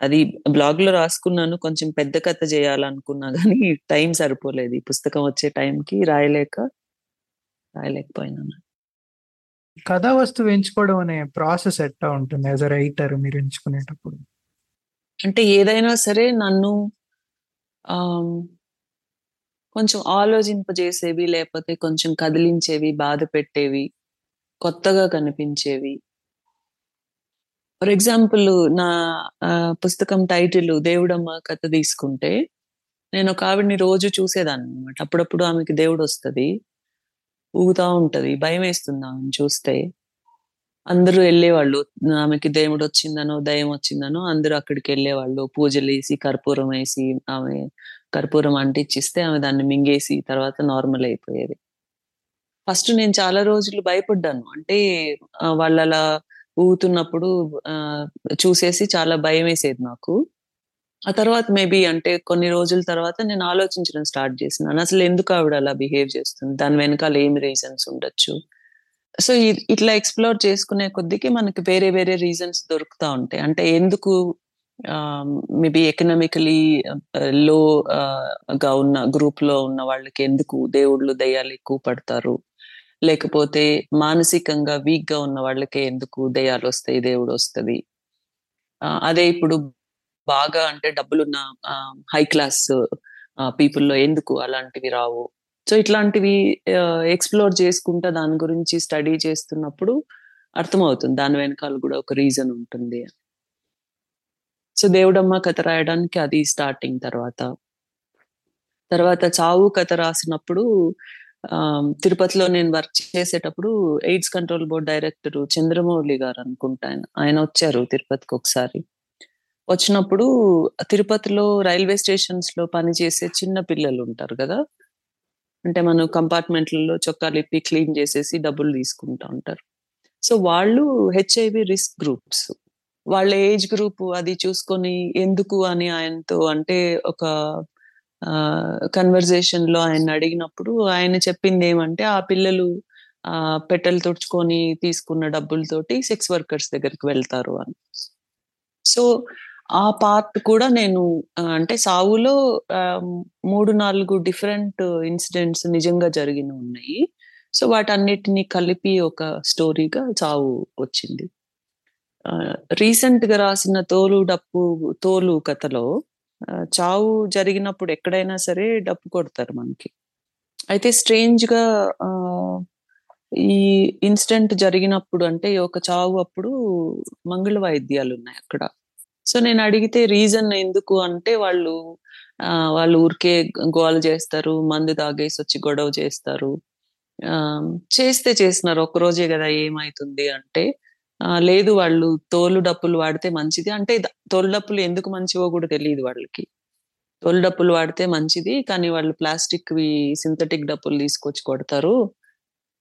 అది బ్లాగ్లో రాసుకున్నాను కొంచెం పెద్ద కథ చేయాలనుకున్నా కానీ టైం సరిపోలేదు. ఈ పుస్తకం వచ్చే టైంకి రాయలేక రాయలేకపోయినాను. కథా వస్తువు ఎంచుకోవడం అనే ప్రాసెస్ ఎట్లా ఉంటుంది? యాజ్ అ రైటర్ మీరు ఎంచుకునేటప్పుడు? అంటే ఏదైనా సరే నన్ను కొంచెం ఆలోచింపజేసేవి లేకపోతే కొంచెం కదిలించేవి బాధ పెట్టేవి కొత్తగా కనిపించేవి ఫర్ ఎగ్జాంపుల్ నా పుస్తకం టైటిల్ 'దేవుడమ్మ' కథ తీసుకుంటే, నేను ఒక ఆవిడని రోజు చూసేదాన్ని అనమాట అప్పుడప్పుడు ఆమెకి దేవుడు వస్తుంది ఊగుతా ఉంటది. భయమేస్తుంది ఆమెను చూస్తే. అందరూ వెళ్ళేవాళ్ళు ఆమెకి దేవుడు వచ్చిందనో దయం వచ్చిందనో అందరూ అక్కడికి వెళ్ళేవాళ్ళు పూజలు వేసి కర్పూరం వేసి ఆమె కర్పూరం అంటిచ్చిస్తే ఆమె దాన్ని మింగేసి తర్వాత నార్మల్ అయిపోయేది. ఫస్ట్ నేను చాలా రోజులు భయపడ్డాను. అంటే ఆహ్, వాళ్ళలా ఊగుతున్నప్పుడు చూసేసి చాలా భయం వేసేది నాకు. ఆ తర్వాత మేబీ అంటే కొన్ని రోజుల తర్వాత నేను ఆలోచించడం స్టార్ట్ చేసినాను. అసలు ఎందుకు ఆవిడ అలా బిహేవ్ చేస్తుంది? దాని వెనకాల ఏం రీజన్స్ ఉండొచ్చు? సో, ఇట్లా ఎక్స్‌ప్లోర్ చేసుకునే కొద్దికి మనకి వేరే వేరే రీజన్స్ దొరుకుతా ఉంటాయి. అంటే ఎందుకు మేబీ ఎకనామికలీ లో గా ఉన్న గ్రూప్లో ఉన్న వాళ్ళకి ఎందుకు దేవుళ్ళు, దెయ్యాలు ఎక్కువ పడతారు? లేకపోతే మానసికంగా వీక్గా ఉన్న వాళ్ళకే ఎందుకు దెయ్యాలొస్తాయి, దేవుడొస్తది? వస్తుంది అదే ఇప్పుడు బాగా అంటే డబ్బులున్న హై క్లాస్ పీపుల్‌లో ఎందుకు అలాంటివి రావు? సో, ఇట్లాంటివి ఎక్స్‌ప్లోర్ చేసుకుంటా దాని గురించి స్టడీ చేస్తున్నప్పుడు అర్థమవుతుంది. దాని వెనకాల కూడా ఒక రీజన్ ఉంటుంది సో, 'దేవుడమ్మ' కథ రాయడానికి అది స్టార్టింగ్ తర్వాత. తర్వాత 'చావు' కథ రాసినప్పుడు తిరుపతిలో నేను వర్క్ చేసేటప్పుడు AIDS control board director Chandramouli garu అనుకుంటా ఆయన. వచ్చారు తిరుపతికి ఒకసారి వచ్చినప్పుడు తిరుపతిలో రైల్వే స్టేషన్స్‌లో పనిచేసే చిన్న పిల్లలు ఉంటారు కదా అంటే మనం కంపార్ట్‌మెంట్‌లలో చొక్కాలిప్పి క్లీన్ చేసేసి డబ్బులు తీసుకుంటా ఉంటారు. సో, వాళ్ళు హెచ్ఐవి రిస్క్ గ్రూప్స్. వాళ్ళ ఏజ్ గ్రూప్ అది చూసుకొని ఎందుకు అని ఆయనతో అంటే ఒక కన్వర్సేషన్లో ఆయన అడిగినప్పుడు ఆయన చెప్పింది ఏమంటే ఆ పిల్లలు ఆ పెట్టెలు తుడుచుకొని తీసుకున్న డబ్బులతోటి సెక్స్ వర్కర్స్ దగ్గరికి వెళ్తారు అని. సో, ఆ పార్ట్ కూడా నేను అంటే 'సావులో' మూడు నాలుగు డిఫరెంట్ ఇన్సిడెంట్స్ నిజంగా జరిగిన ఉన్నాయి సో, వాటన్నిటిని కలిపి ఒక స్టోరీగా 'చావు' వచ్చింది. రీసెంట్గా రాసిన 'తోలు డప్పు తోలు' కథలో చావు జరిగినప్పుడు ఎక్కడైనా సరే డప్పు కొడతారు మనకి. అయితే స్ట్రేంజ్గా ఈ ఇన్సిడెంట్ జరిగినప్పుడు అంటే ఒక చావు అప్పుడు మంగళ వాయిద్యాలు ఉన్నాయి అక్కడ. సో, నేను అడిగితే రీజన్ ఎందుకు అంటే వాళ్ళు వాళ్ళు ఊరికే గోల చేస్తారు. మందు తాగేసి వచ్చి గొడవ చేస్తారు. చేస్తే చేసినారు. ఒక్కరోజే కదా ఏమైతుంది అంటే, లేదు వాళ్ళు తోలు డప్పులు వాడితే మంచిది. అంటే తోలు డప్పులు ఎందుకు మంచివో కూడా తెలియదు వాళ్ళకి. తోలు డప్పులు వాడితే మంచిది. కానీ వాళ్ళు ప్లాస్టిక్ సింథటిక్ డప్పులు తీసుకొచ్చి కొడతారు.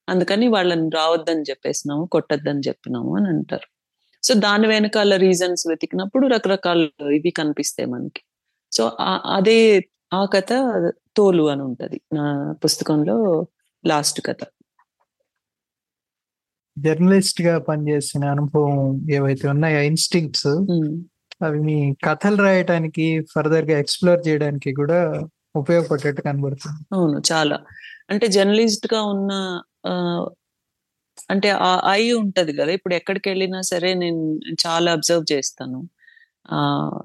అందుకని వాళ్ళని రావద్దని చెప్పేసినాము. కొట్టద్దని చెప్పినాము అని అంటారు. సో, దాని వెనకాల రీజన్స్ వెతికినప్పుడు రకరకాల ఇవి కనిపిస్తాయి మనకి. సో, అదే ఆ కథ 'తోలు' అని ఉంటది. నా పుస్తకంలో లాస్ట్ కథ. జర్నలిస్ట్‌గా పనిచేసిన అనుభవం ఏవైతే ఉన్నాయో ఇన్‌స్టింక్ట్స్ హ్మ్. అవి మీ కథలు రాయటానికి ఫర్దర్‌గా ఎక్స్‌ప్లోర్ చేయడానికి గూడా ఉపయోగపడేట్టు కనబడుతుంది. అవును. చాలా. అంటే జర్నలిస్ట్‌గా ఉన్న ఆహ్, అంటే ఆ ఐ ఉంటది గదా! ఇప్పుడు ఎక్కడికెళ్ళినా సరే నేను చాలా అబ్జర్వ్ చేస్తాను. ఆహ్,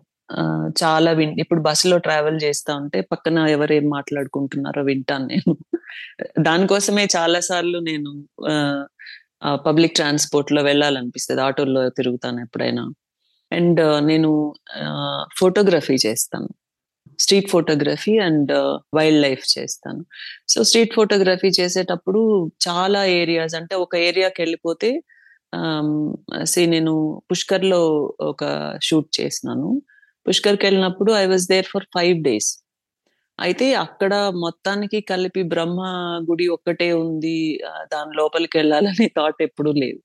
చాలా విన్ ఇప్పుడు బస్సులో ట్రావెల్ చేస్తా ఉంటే పక్కన ఎవరేం మాట్లాడుకుంటున్నారో వింటాను నేను. దానికోసమే చాలా సార్లు నేను పబ్లిక్ ట్రాన్స్పోర్ట్లో వెళ్ళాలనిపిస్తుంది ఆటోల్లో తిరుగుతాను ఎప్పుడైనా. అండ్ నేను ఫోటోగ్రఫీ చేస్తాను. Street photography and wild life చేస్తాను. సో, స్ట్రీట్ ఫోటోగ్రఫీ చేసేటప్పుడు చాలా ఏరియాస్ అంటే ఒక ఏరియాకి వెళ్ళిపోతే సీ నేను పుష్కర్‌లో ఒక షూట్ చేసినాను. పుష్కర్‌కెళ్ళినప్పుడు I was there for five days. అయితే అక్కడ మొత్తానికి కలిపి బ్రహ్మ గుడి ఒక్కటే ఉంది. దాని లోపలికి వెళ్ళాలనే థాట్ ఎప్పుడూ లేదు.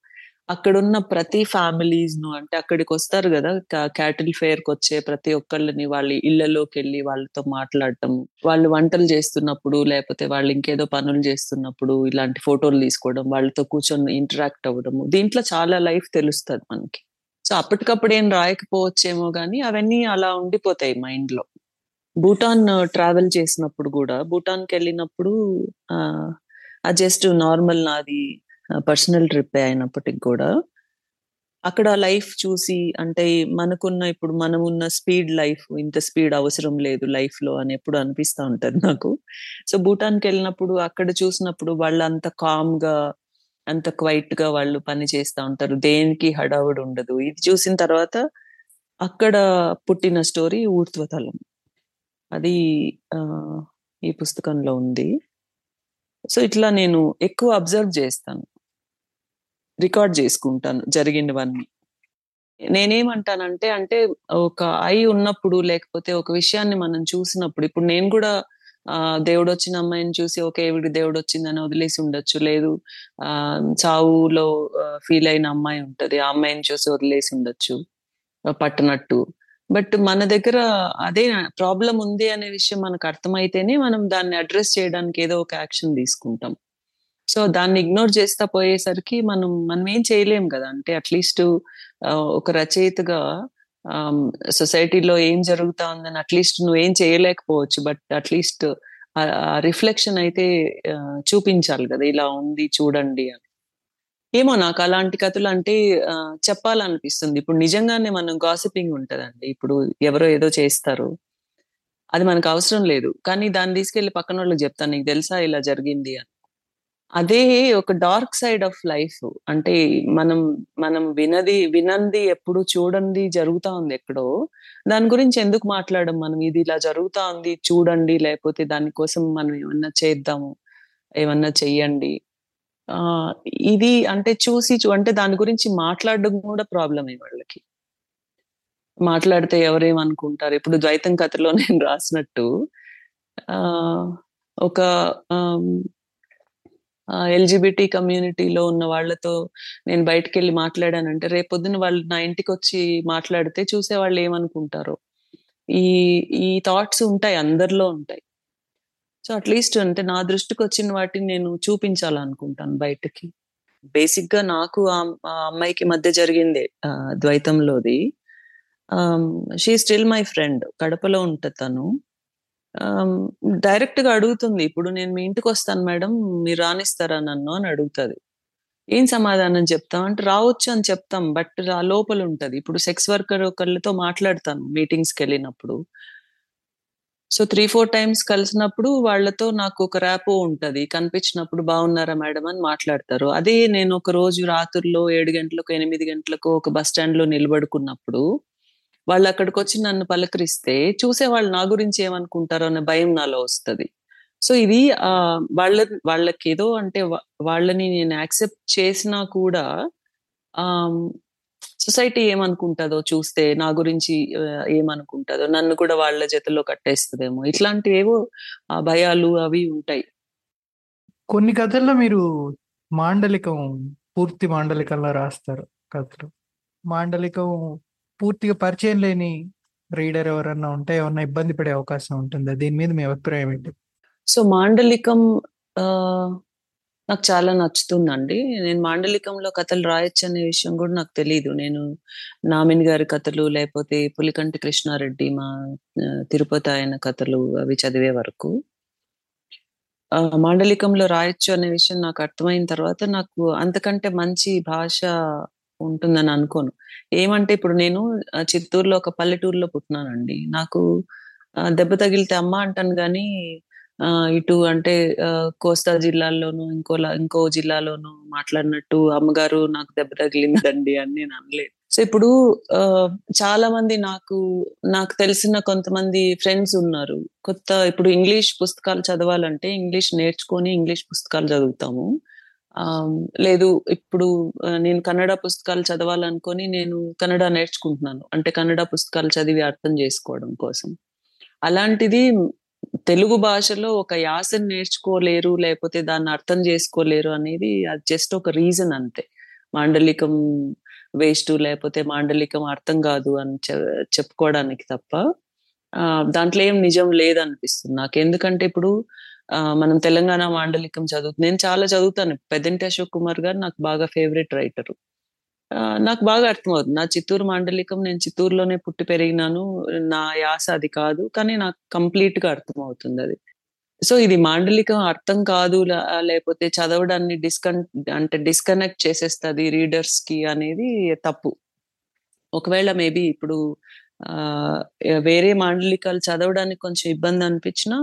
అక్కడున్న ప్రతి ఫ్యామిలీస్ను అంటే అక్కడికి వస్తారు కదా క్యాటిల్ ఫేర్కి వచ్చే ప్రతి ఒక్కళ్ళని వాళ్ళ ఇళ్ళలోకెళ్ళి వాళ్ళతో మాట్లాడటం. వాళ్ళు వంటలు చేస్తున్నప్పుడు, లేకపోతే వాళ్ళు ఇంకేదో పనులు చేస్తున్నప్పుడు ఇలాంటి ఫోటోలు తీసుకోవడం, వాళ్ళతో కూర్చొని ఇంటరాక్ట్ అవ్వడము. దీంట్లో చాలా లైఫ్ తెలుస్తుంది మనకి. సో, అప్పటికప్పుడు ఏం రాయకపోవచ్చేమో కానీ అవన్నీ అలా ఉండిపోతాయి మైండ్లో భూటాన్ ట్రావెల్ చేసినప్పుడు కూడా భూటాన్కి వెళ్ళినప్పుడు ఆ జస్ట్ నార్మల్ నాది పర్సనల్ ట్రిప్ అయినప్పటికి కూడా అక్కడ లైఫ్ చూసి అంటే మనకున్న ఇప్పుడు మనమున్న స్పీడ్ లైఫ్ ఇంత స్పీడ్ అవసరం లేదు లైఫ్లో అని ఎప్పుడు అనిపిస్తా ఉంటది నాకు. సో, భూటాన్‌కెళ్ళినప్పుడు అక్కడ చూసినప్పుడు వాళ్ళు అంత కామ్గా అంత క్వైట్గా వాళ్ళు పని చేస్తా ఉంటారు. దేనికి హడావుడి ఉండదు. ఇది చూసిన తర్వాత అక్కడ పుట్టిన స్టోరీ ఊర్ధ్వతలం. అది ఆ, ఈ పుస్తకంలో ఉంది. సో ఇట్లా నేను ఎక్కువ అబ్జర్వ్ చేస్తాను. రికార్డ్ చేసుకుంటాను జరిగినవన్నీ. నేనేమంటానంటే అంటే ఒక ఐ ఉన్నప్పుడు లేకపోతే ఒక విషయాన్ని మనం చూసినప్పుడు ఇప్పుడు నేను కూడా ఆ దేవుడు వచ్చిన అమ్మాయిని చూసి ఓకే ఈవిడికి దేవుడు వచ్చిందని వదిలేసి ఉండొచ్చు. లేదు ఆ చావులో ఫీల్ అయిన అమ్మాయి ఉంటది ఆ అమ్మాయిని చూసి వదిలేసి ఉండొచ్చు. పట్టినట్టు పట్టనట్టు. బట్ మన దగ్గర అదే ప్రాబ్లం ఉంది అనే విషయం మనకు అర్థమైతేనే మనం దాన్ని అడ్రస్ చేయడానికి ఏదో ఒక యాక్షన్ తీసుకుంటాం. సో దాన్ని ఇగ్నోర్ చేస్తా పోయేసరికి మనం మనం ఏం చేయలేం కదా. అంటే అట్లీస్ట్ ఒక రచయితగా సొసైటీలో ఏం జరుగుతా ఉందని అట్లీస్ట్ నువ్వేం చేయలేకపోవచ్చు. బట్ అట్లీస్ట్ రిఫ్లెక్షన్ అయితే చూపించాలి కదా. ఇలా ఉంది చూడండి అని. ఏమో నాకు అలాంటి కథలు అంటే ఆ, చెప్పాలనిపిస్తుంది. ఇప్పుడు నిజంగానే మనం గాసిపింగ్ ఉంటదండి. ఇప్పుడు ఎవరో ఏదో చేస్తారు. అది మనకు అవసరం లేదు. కానీ దాన్ని తీసుకెళ్ళి పక్కన వాళ్ళకి చెప్తాను నీకు తెలుసా ఇలా జరిగింది అని. అదే ఒక డార్క్ సైడ్ ఆఫ్ లైఫ్ అంటే మనం మనం వినది వినంది ఎప్పుడు చూడండి జరుగుతా ఉంది ఎక్కడో. దాని గురించి ఎందుకు మాట్లాడడం మనం? ఇది ఇలా జరుగుతా ఉంది చూడండి. లేకపోతే దానికోసం మనం ఏమన్నా చేద్దాము ఏమన్నా చెయ్యండి. ఇది అంటే చూసి చూ- అంటే దాని గురించి మాట్లాడడం కూడా ప్రాబ్లమే వాళ్ళకి. మాట్లాడితే ఎవరేమనుకుంటారు? ఇప్పుడు ద్వైతం కథలో నేను రాసినట్టు ఆ ఒక ఎల్జిబిటి కమ్యూనిటీలో ఉన్న వాళ్ళతో నేను బయటకు వెళ్ళి మాట్లాడానంటే రేపొద్దున వాళ్ళు నా ఇంటికి వచ్చి మాట్లాడితే చూసే వాళ్ళు ఏమనుకుంటారో? ఈ ఈ థాట్స్ ఉంటాయి అందరిలో ఉంటాయి. సో అట్లీస్ట్ అంటే నా దృష్టికి వచ్చిన వాటిని నేను చూపించాలనుకుంటాను బయటకి. బేసిక్గా నాకు ఆ అమ్మాయికి మధ్య జరిగింది ఆ, ద్వైతంలోది. షీ స్టిల్ మై ఫ్రెండ్ కడపలో ఉంటుంది తను. Um, డైరెక్ట్గా అడుగుతుంది. ఇప్పుడు నేను మీ ఇంటికి వస్తాను మేడం మీరు రానిస్తారా నన్ను అని అడుగుతుంది. ఏం సమాధానం చెప్తాం? అంటే రావచ్చు అని చెప్తాం బట్ ఆ లోపల ఉంటది. ఇప్పుడు సెక్స్ వర్కర్ ఒకళ్ళతో మాట్లాడతాను మీటింగ్స్కి వెళ్ళినప్పుడు. సో త్రీ ఫోర్ టైమ్స్ కలిసినప్పుడు వాళ్ళతో నాకు ఒక ర్యాపో ఉంటది. కనిపించినప్పుడు బాగున్నారా మేడం అని మాట్లాడతారు. అదే నేను ఒక రోజు రాత్రుల్లో ఏడు గంటలకు ఎనిమిది గంటలకు ఒక బస్ స్టాండ్లో నిలబడుకున్నప్పుడు వాళ్ళు అక్కడికి వచ్చి నన్ను పలకరిస్తే చూసే వాళ్ళు నా గురించి ఏమనుకుంటారో అనే భయం నాలో వస్తది. సో ఇది ఆ వాళ్ళ వాళ్ళకి ఏదో అంటే వాళ్ళని నేను యాక్సెప్ట్ చేసినా కూడా ఆ సొసైటీ ఏమనుకుంటుందో చూస్తే నా గురించి ఏమనుకుంటుందో నన్ను కూడా వాళ్ళ జతలో కట్టేస్తుందేమో. ఇట్లాంటి ఏవో ఆ భయాలు అవి ఉంటాయి. కొన్ని కథల్లో మీరు మాండలికం పూర్తి మాండలికంలో రాస్తారు కథలు. మాండలికం పూర్తిగా పరిచయం లేని రీడర్ ఎవరన్నా ఉంటే ఏమన్నా ఇబ్బంది పడే అవకాశం ఉంటుందా. దీని మీద మీ అభిప్రాయం ఏంటి? సో మాండలికం ఆ నాకు చాలా నచ్చుతుందండి. నేను మాండలికంలో కథలు రాయొచ్చు అనే విషయం కూడా నాకు తెలియదు నేను నామిన్ గారి కథలు లేకపోతే పులికంటి కృష్ణారెడ్డి మా తిరుపతి ఆయన కథలు అవి చదివే వరకు. ఆ, మాండలికంలో రాయొచ్చు అనే విషయం నాకు అర్థమైన తర్వాత నాకు అంతకంటే మంచి భాష ఉంటుందని అనుకోను. ఏమంటే ఇప్పుడు నేను చిత్తూరులో ఒక పల్లెటూరులో పుట్టినానండి. నాకు దెబ్బ తగిలితే అమ్మ అంటాను కానీ ఇటు అంటే కోస్తా జిల్లాల్లోనూ ఇంకోలా ఇంకో జిల్లాలోనూ మాట్లాడినట్టు అమ్మగారు నాకు దెబ్బ తగిలిందండి అని నేను అనలేదు. సో ఇప్పుడు ఆ, చాలా మంది నాకు నాకు తెలిసిన కొంతమంది ఫ్రెండ్స్ ఉన్నారు. కొత్త ఇప్పుడు ఇంగ్లీష్ పుస్తకాలు చదవాలంటే ఇంగ్లీష్ నేర్చుకొని ఇంగ్లీష్ పుస్తకాలు చదువుతాము. ఆ, లేదు ఇప్పుడు నేను కన్నడ పుస్తకాలు చదవాలనుకొని నేను కన్నడ నేర్చుకుంటున్నాను. అంటే కన్నడ పుస్తకాలు చదివి అర్థం చేసుకోవడం కోసం. అలాంటిది తెలుగు భాషలో ఒక యాసను నేర్చుకోలేరు లేకపోతే దాన్ని అర్థం చేసుకోలేరు అనేది అది జస్ట్ ఒక రీజన్ అంతే. మాండలికం వేస్ట్ లేకపోతే మాండలికం అర్థం కాదు అని చెప్పుకోవడానికి తప్ప దాంట్లో ఏం నిజం లేదనిపిస్తుంది. నాకు ఎందుకంటే ఇప్పుడు మనం తెలంగాణ మాండలికం చదువు నేను చాలా చదువుతాను. పెదంటి అశోక్ కుమార్ గారు నాకు బాగా ఫేవరెట్ రైటరు నాకు బాగా అర్థమవుతుంది. నా చిత్తూరు మాండలికం నేను చిత్తూరులోనే పుట్టి పెరిగినాను. నా యాస అది కాదు కానీ నాకు కంప్లీట్గా అర్థమవుతుంది అది. సో ఇది మాండలికం అర్థం కాదు లేకపోతే చదవడాన్ని డిస్కన్ అంటే డిస్కనెక్ట్ చేసేస్తుంది రీడర్స్కి అనేది తప్పు. ఒకవేళ మేబీ ఇప్పుడు ఆ వేరే మాండలికాలు చదవడానికి కొంచెం ఇబ్బంది అనిపించినా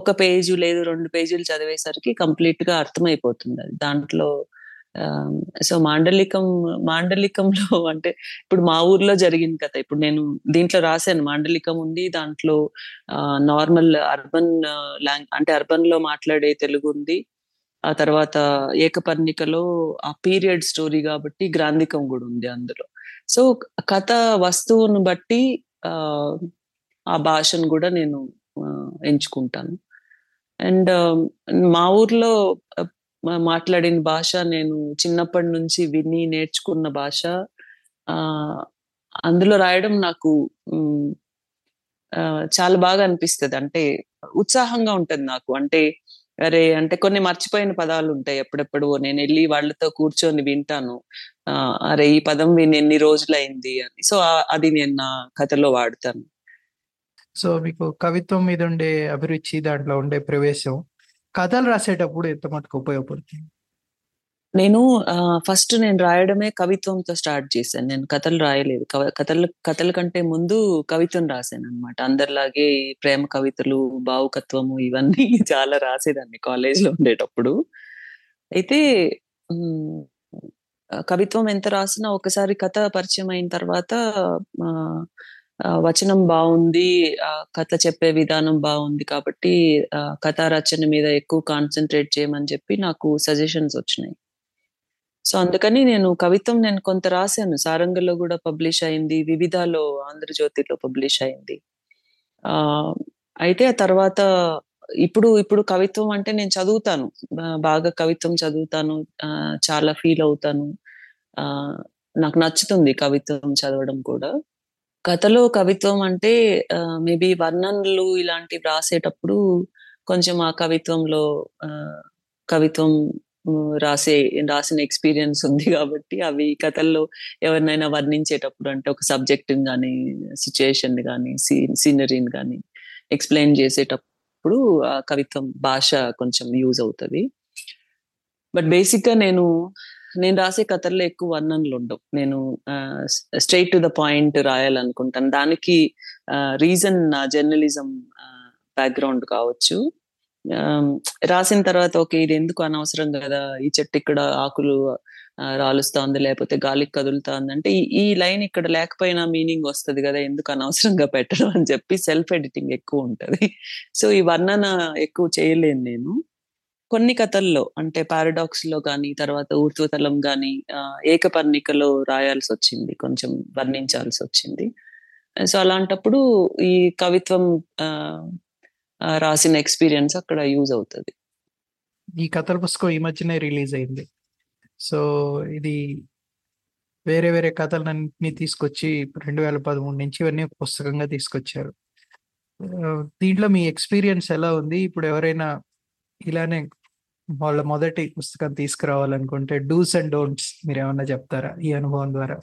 ఒక పేజీ లేదు రెండు పేజీలు చదివేసరికి కంప్లీట్గా అర్థమైపోతుంది అది. దాంట్లో సో మాండలికం మాండలికంలో అంటే ఇప్పుడు మా ఊర్లో జరిగింది కదా. ఇప్పుడు నేను దీంట్లో రాశాను మాండలికం ఉంది దాంట్లో నార్మల్ అర్బన్ లాంగ్ అంటే అర్బన్లో మాట్లాడే తెలుగు ఉంది. ఆ తర్వాత ఏకపర్ణికలో ఆ పీరియడ్ స్టోరీ కాబట్టి గ్రాంధికం కూడా ఉంది అందులో. సో కథ వస్తువును బట్టి ఆ ఆ భాషను కూడా నేను ఎంచుకుంటాను. అండ్ మా ఊర్లో మాట్లాడిన భాష నేను చిన్నప్పటి నుంచి విని నేర్చుకున్న భాష. ఆ అందులో రాయడం నాకు చాలా బాగా అనిపిస్తుంది. అంటే ఉత్సాహంగా ఉంటుంది నాకు. అంటే అరే అంటే కొన్ని మర్చిపోయిన పదాలు ఉంటాయి ఎప్పుడెప్పుడు. నేను వెళ్ళి వాళ్ళతో కూర్చొని వింటాను. అరే ఈ పదం విని ఎన్ని రోజులైంది అని. సో అది నేను నా కథలో వాడతాను. సో మీకు కవిత్వం మీద ఉండే అభిరుచి దాంట్లో ఉండే ప్రవేశం కథలు రాసేటప్పుడు ఎంత మటుకు ఉపయోగపడుతుంది? నేను ఫస్ట్ నేను రాయడమే కవిత్వంతో స్టార్ట్ చేశాను. నేను కథలు రాయలేదు. కథలు కథల కంటే ముందు కవిత్వం రాశాను అనమాట అందరిలాగే ప్రేమ కవితలు భావుకత్వము ఇవన్నీ చాలా రాసేదాన్ని కాలేజ్లో ఉండేటప్పుడు. అయితే కవిత్వం ఎంత రాసినా ఒకసారి కథ పరిచయం అయిన తర్వాత వచనం బాగుంది ఆ కథ చెప్పే విధానం బాగుంది కాబట్టి కథా రచన మీద ఎక్కువ కాన్సన్ట్రేట్ చేయమని చెప్పి నాకు సజెషన్స్ వచ్చినాయి. సో అందుకని నేను కవిత్వం నేను కొంత రాశాను. సారంగంలో కూడా పబ్లిష్ అయింది వివిధలో ఆంధ్రజ్యోతిలో పబ్లిష్ అయింది. ఆ అయితే ఆ తర్వాత ఇప్పుడు ఇప్పుడు కవిత్వం అంటే నేను చదువుతాను. బాగా కవిత్వం చదువుతాను చాలా ఫీల్ అవుతాను. ఆ నాకు నచ్చుతుంది కవిత్వం చదవడం కూడా. కథలో కవిత్వం అంటే మేబీ వర్ణనలు ఇలాంటివి రాసేటప్పుడు కొంచెం ఆ కవిత్వంలో కవిత్వం రాసే రాసిన ఎక్స్పీరియన్స్ ఉంది కాబట్టి అవి కథల్లో ఎవరినైనా వర్ణించేటప్పుడు అంటే ఒక సబ్జెక్ట్ కానీ సిచ్యుయేషన్ కానీ సీనరీని కానీ ఎక్స్ప్లెయిన్ చేసేటప్పుడు ఆ కవిత్వం భాష కొంచెం యూజ్ అవుతుంది. బట్ బేసిక్గా నేను నేను రాసే కథల్లో ఎక్కువ వర్ణనలు ఉండవు నేను స్ట్రైట్ టు ద పాయింట్ రాయాలనుకుంటాను. దానికి రీజన్ నా జర్నలిజం బ్యాక్గ్రౌండ్ కావచ్చు. రాసిన తర్వాత ఓకే ఇది ఎందుకు అనవసరం కదా? ఈ చెట్టు ఇక్కడ ఆకులు రాలుస్తోంది లేకపోతే గాలికి కదులుతా అంటే ఈ లైన్ ఇక్కడ లేకపోయినా మీనింగ్ వస్తుంది కదా ఎందుకు అనవసరంగా పెట్టడం అని చెప్పి సెల్ఫ్ ఎడిటింగ్ ఎక్కువ ఉంటది. సో ఈ వర్ణన ఎక్కువ చేయలేను నేను. కొన్ని కథల్లో అంటే పారాడాక్స్లో కానీ తర్వాత ఊర్ధ్వతలం కానీ ఏకపర్ణికలో రాయాల్సి వచ్చింది కొంచెం వర్ణించాల్సి వచ్చింది సో అలాంటప్పుడు ఈ కవిత్వం రాసిన ఎక్స్పీరియన్స్ అక్కడ యూజ్ అవుతుంది ఈ కథల పుస్తకం ఈ మధ్యనే రిలీజ్ అయింది సో ఇది వేరే వేరే కథలన్నీ తీసుకొచ్చి రెండు వేల పదమూడు నుంచి ఇవన్నీ పుస్తకంగా తీసుకొచ్చారు. దీంట్లో మీ ఎక్స్పీరియన్స్ ఎలా ఉంది? ఇప్పుడు ఎవరైనా ఇలానే వాళ్ళ మొదటి పుస్తకం తీసుకురావాలనుకుంటే డూస్ అండ్ డోంట్స్ మీరు ఏమన్నా చెప్తారా ఈ అనుభవం ద్వారా?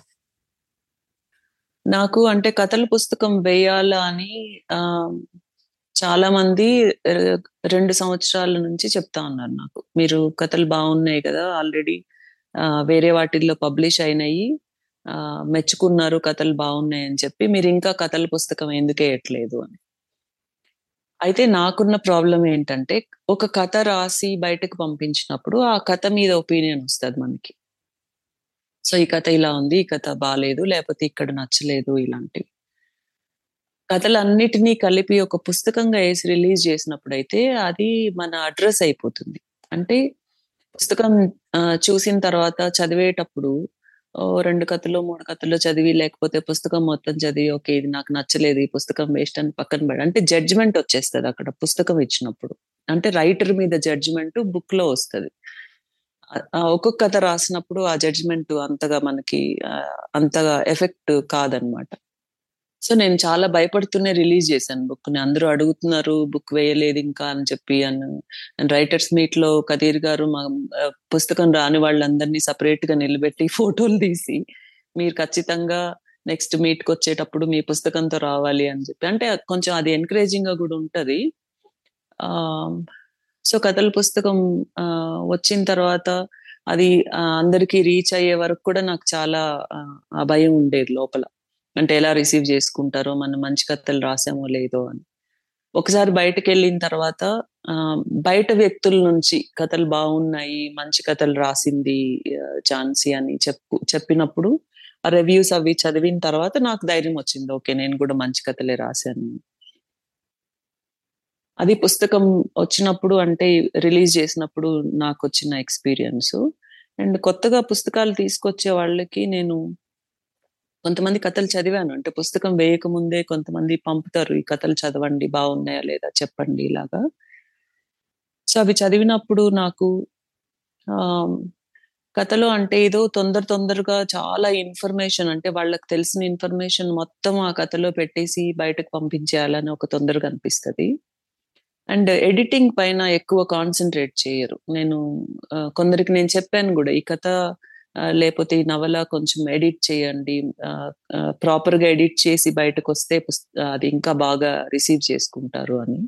నాకు అంటే కథల పుస్తకం వేయాలా అని చాలా మంది రెండు సంవత్సరాల నుంచి చెప్తా ఉన్నారు నాకు. మీరు కథలు బాగున్నాయి కదా ఆల్రెడీ వేరే వాటిల్లో పబ్లిష్ అయినాయి మెచ్చుకున్నారు కథలు బాగున్నాయి అని చెప్పి మీరు ఇంకా కథల పుస్తకం ఎందుకు వేయట్లేదు అని. అయితే నాకున్న ప్రాబ్లం ఏంటంటే ఒక కథ రాసి బయటకు పంపించినప్పుడు ఆ కథ మీద ఒపీనియన్ వస్తుంది మనకి. సో ఈ కథ ఇలా ఉంది ఈ కథ బాగాలేదు లేకపోతే ఇక్కడ నచ్చలేదు ఇలాంటివి. కథలన్నిటినీ కలిపి ఒక పుస్తకంగా వేసి రిలీజ్ చేసినప్పుడు అయితే అది మన అడ్రస్ అయిపోతుంది. అంటే పుస్తకం చూసిన తర్వాత చదివేటప్పుడు రెండు కథలు మూడు కథలు చదివి లేకపోతే పుస్తకం మొత్తం చదివి ఓకే ఇది నాకు నచ్చలేదు ఈ పుస్తకం వేస్ట్ అని పక్కన పెడ అంటే జడ్జిమెంట్ వచ్చేస్తుంది అక్కడ పుస్తకం ఇచ్చినప్పుడు. అంటే రైటర్ మీద జడ్జిమెంట్ బుక్లో వస్తుంది ఒక్కొక్క కథ రాసినప్పుడు ఆ జడ్జిమెంట్ అంతగా మనకి అంతగా ఎఫెక్ట్ కాదనమాట. సో నేను చాలా భయపడుతూనే రిలీజ్ చేశాను బుక్ని అందరూ అడుగుతున్నారు బుక్ వేయలేదు ఇంకా అని చెప్పి అని రైటర్స్ మీట్లో కదీర్ గారు మా పుస్తకం రాని వాళ్ళందరినీ సపరేట్గా నిలబెట్టి ఫోటోలు తీసి మీరు ఖచ్చితంగా నెక్స్ట్ మీట్కి వచ్చేటప్పుడు మీ పుస్తకంతో రావాలి అని చెప్పి. అంటే కొంచెం అది ఎంకరేజింగ్గా కూడా ఉంటది. ఆ సో కథల పుస్తకం వచ్చిన తర్వాత అది అందరికి రీచ్ అయ్యే వరకు కూడా నాకు చాలా ఆ భయం ఉండేది లోపల. అంటే ఎలా రిసీవ్ చేసుకుంటారో మనం మంచి కథలు రాసామో లేదో అని ఒకసారి బయటకెళ్ళిన తర్వాత బయట వ్యక్తుల నుంచి కథలు బాగున్నాయి మంచి కథలు రాసింది ఝాన్సీ అని చెప్పు చెప్పినప్పుడు ఆ రివ్యూస్ అవి చదివిన తర్వాత నాకు ధైర్యం వచ్చింది. ఓకే. నేను కూడా మంచి కథలే రాశాను. అది పుస్తకం వచ్చినప్పుడు అంటే రిలీజ్ చేసినప్పుడు నాకు వచ్చిన ఎక్స్పీరియన్స్ అండ్ కొత్తగా పుస్తకాలు తీసుకొచ్చే వాళ్ళకి నేను కొంతమంది కథలు చదివాను. అంటే పుస్తకం వేయకముందే కొంతమంది పంపుతారు. ఈ కథలు చదవండి బాగున్నాయా లేదా చెప్పండి ఇలాగా. సో, అవి చదివినప్పుడు నాకు ఆ కథలో అంటే ఏదో తొందర తొందరగా చాలా ఇన్ఫర్మేషన్ అంటే వాళ్ళకి తెలిసిన ఇన్ఫర్మేషన్ మొత్తం ఆ కథలో పెట్టేసి బయటకు పంపించేయాలని ఒక తొందరగా అనిపిస్తుంది అండ్ ఎడిటింగ్ పైన ఎక్కువ కాన్సన్ట్రేట్ చేయరు. నేను కొందరికి నేను చెప్పాను కూడా ఈ కథ లేకపోతే ఈ నవల కొంచెం ఎడిట్ చేయండి. ప్రాపర్గా ఎడిట్ చేసి బయటకొస్తే వస్తే అది ఇంకా బాగా రిసీవ్ చేసుకుంటారు అని.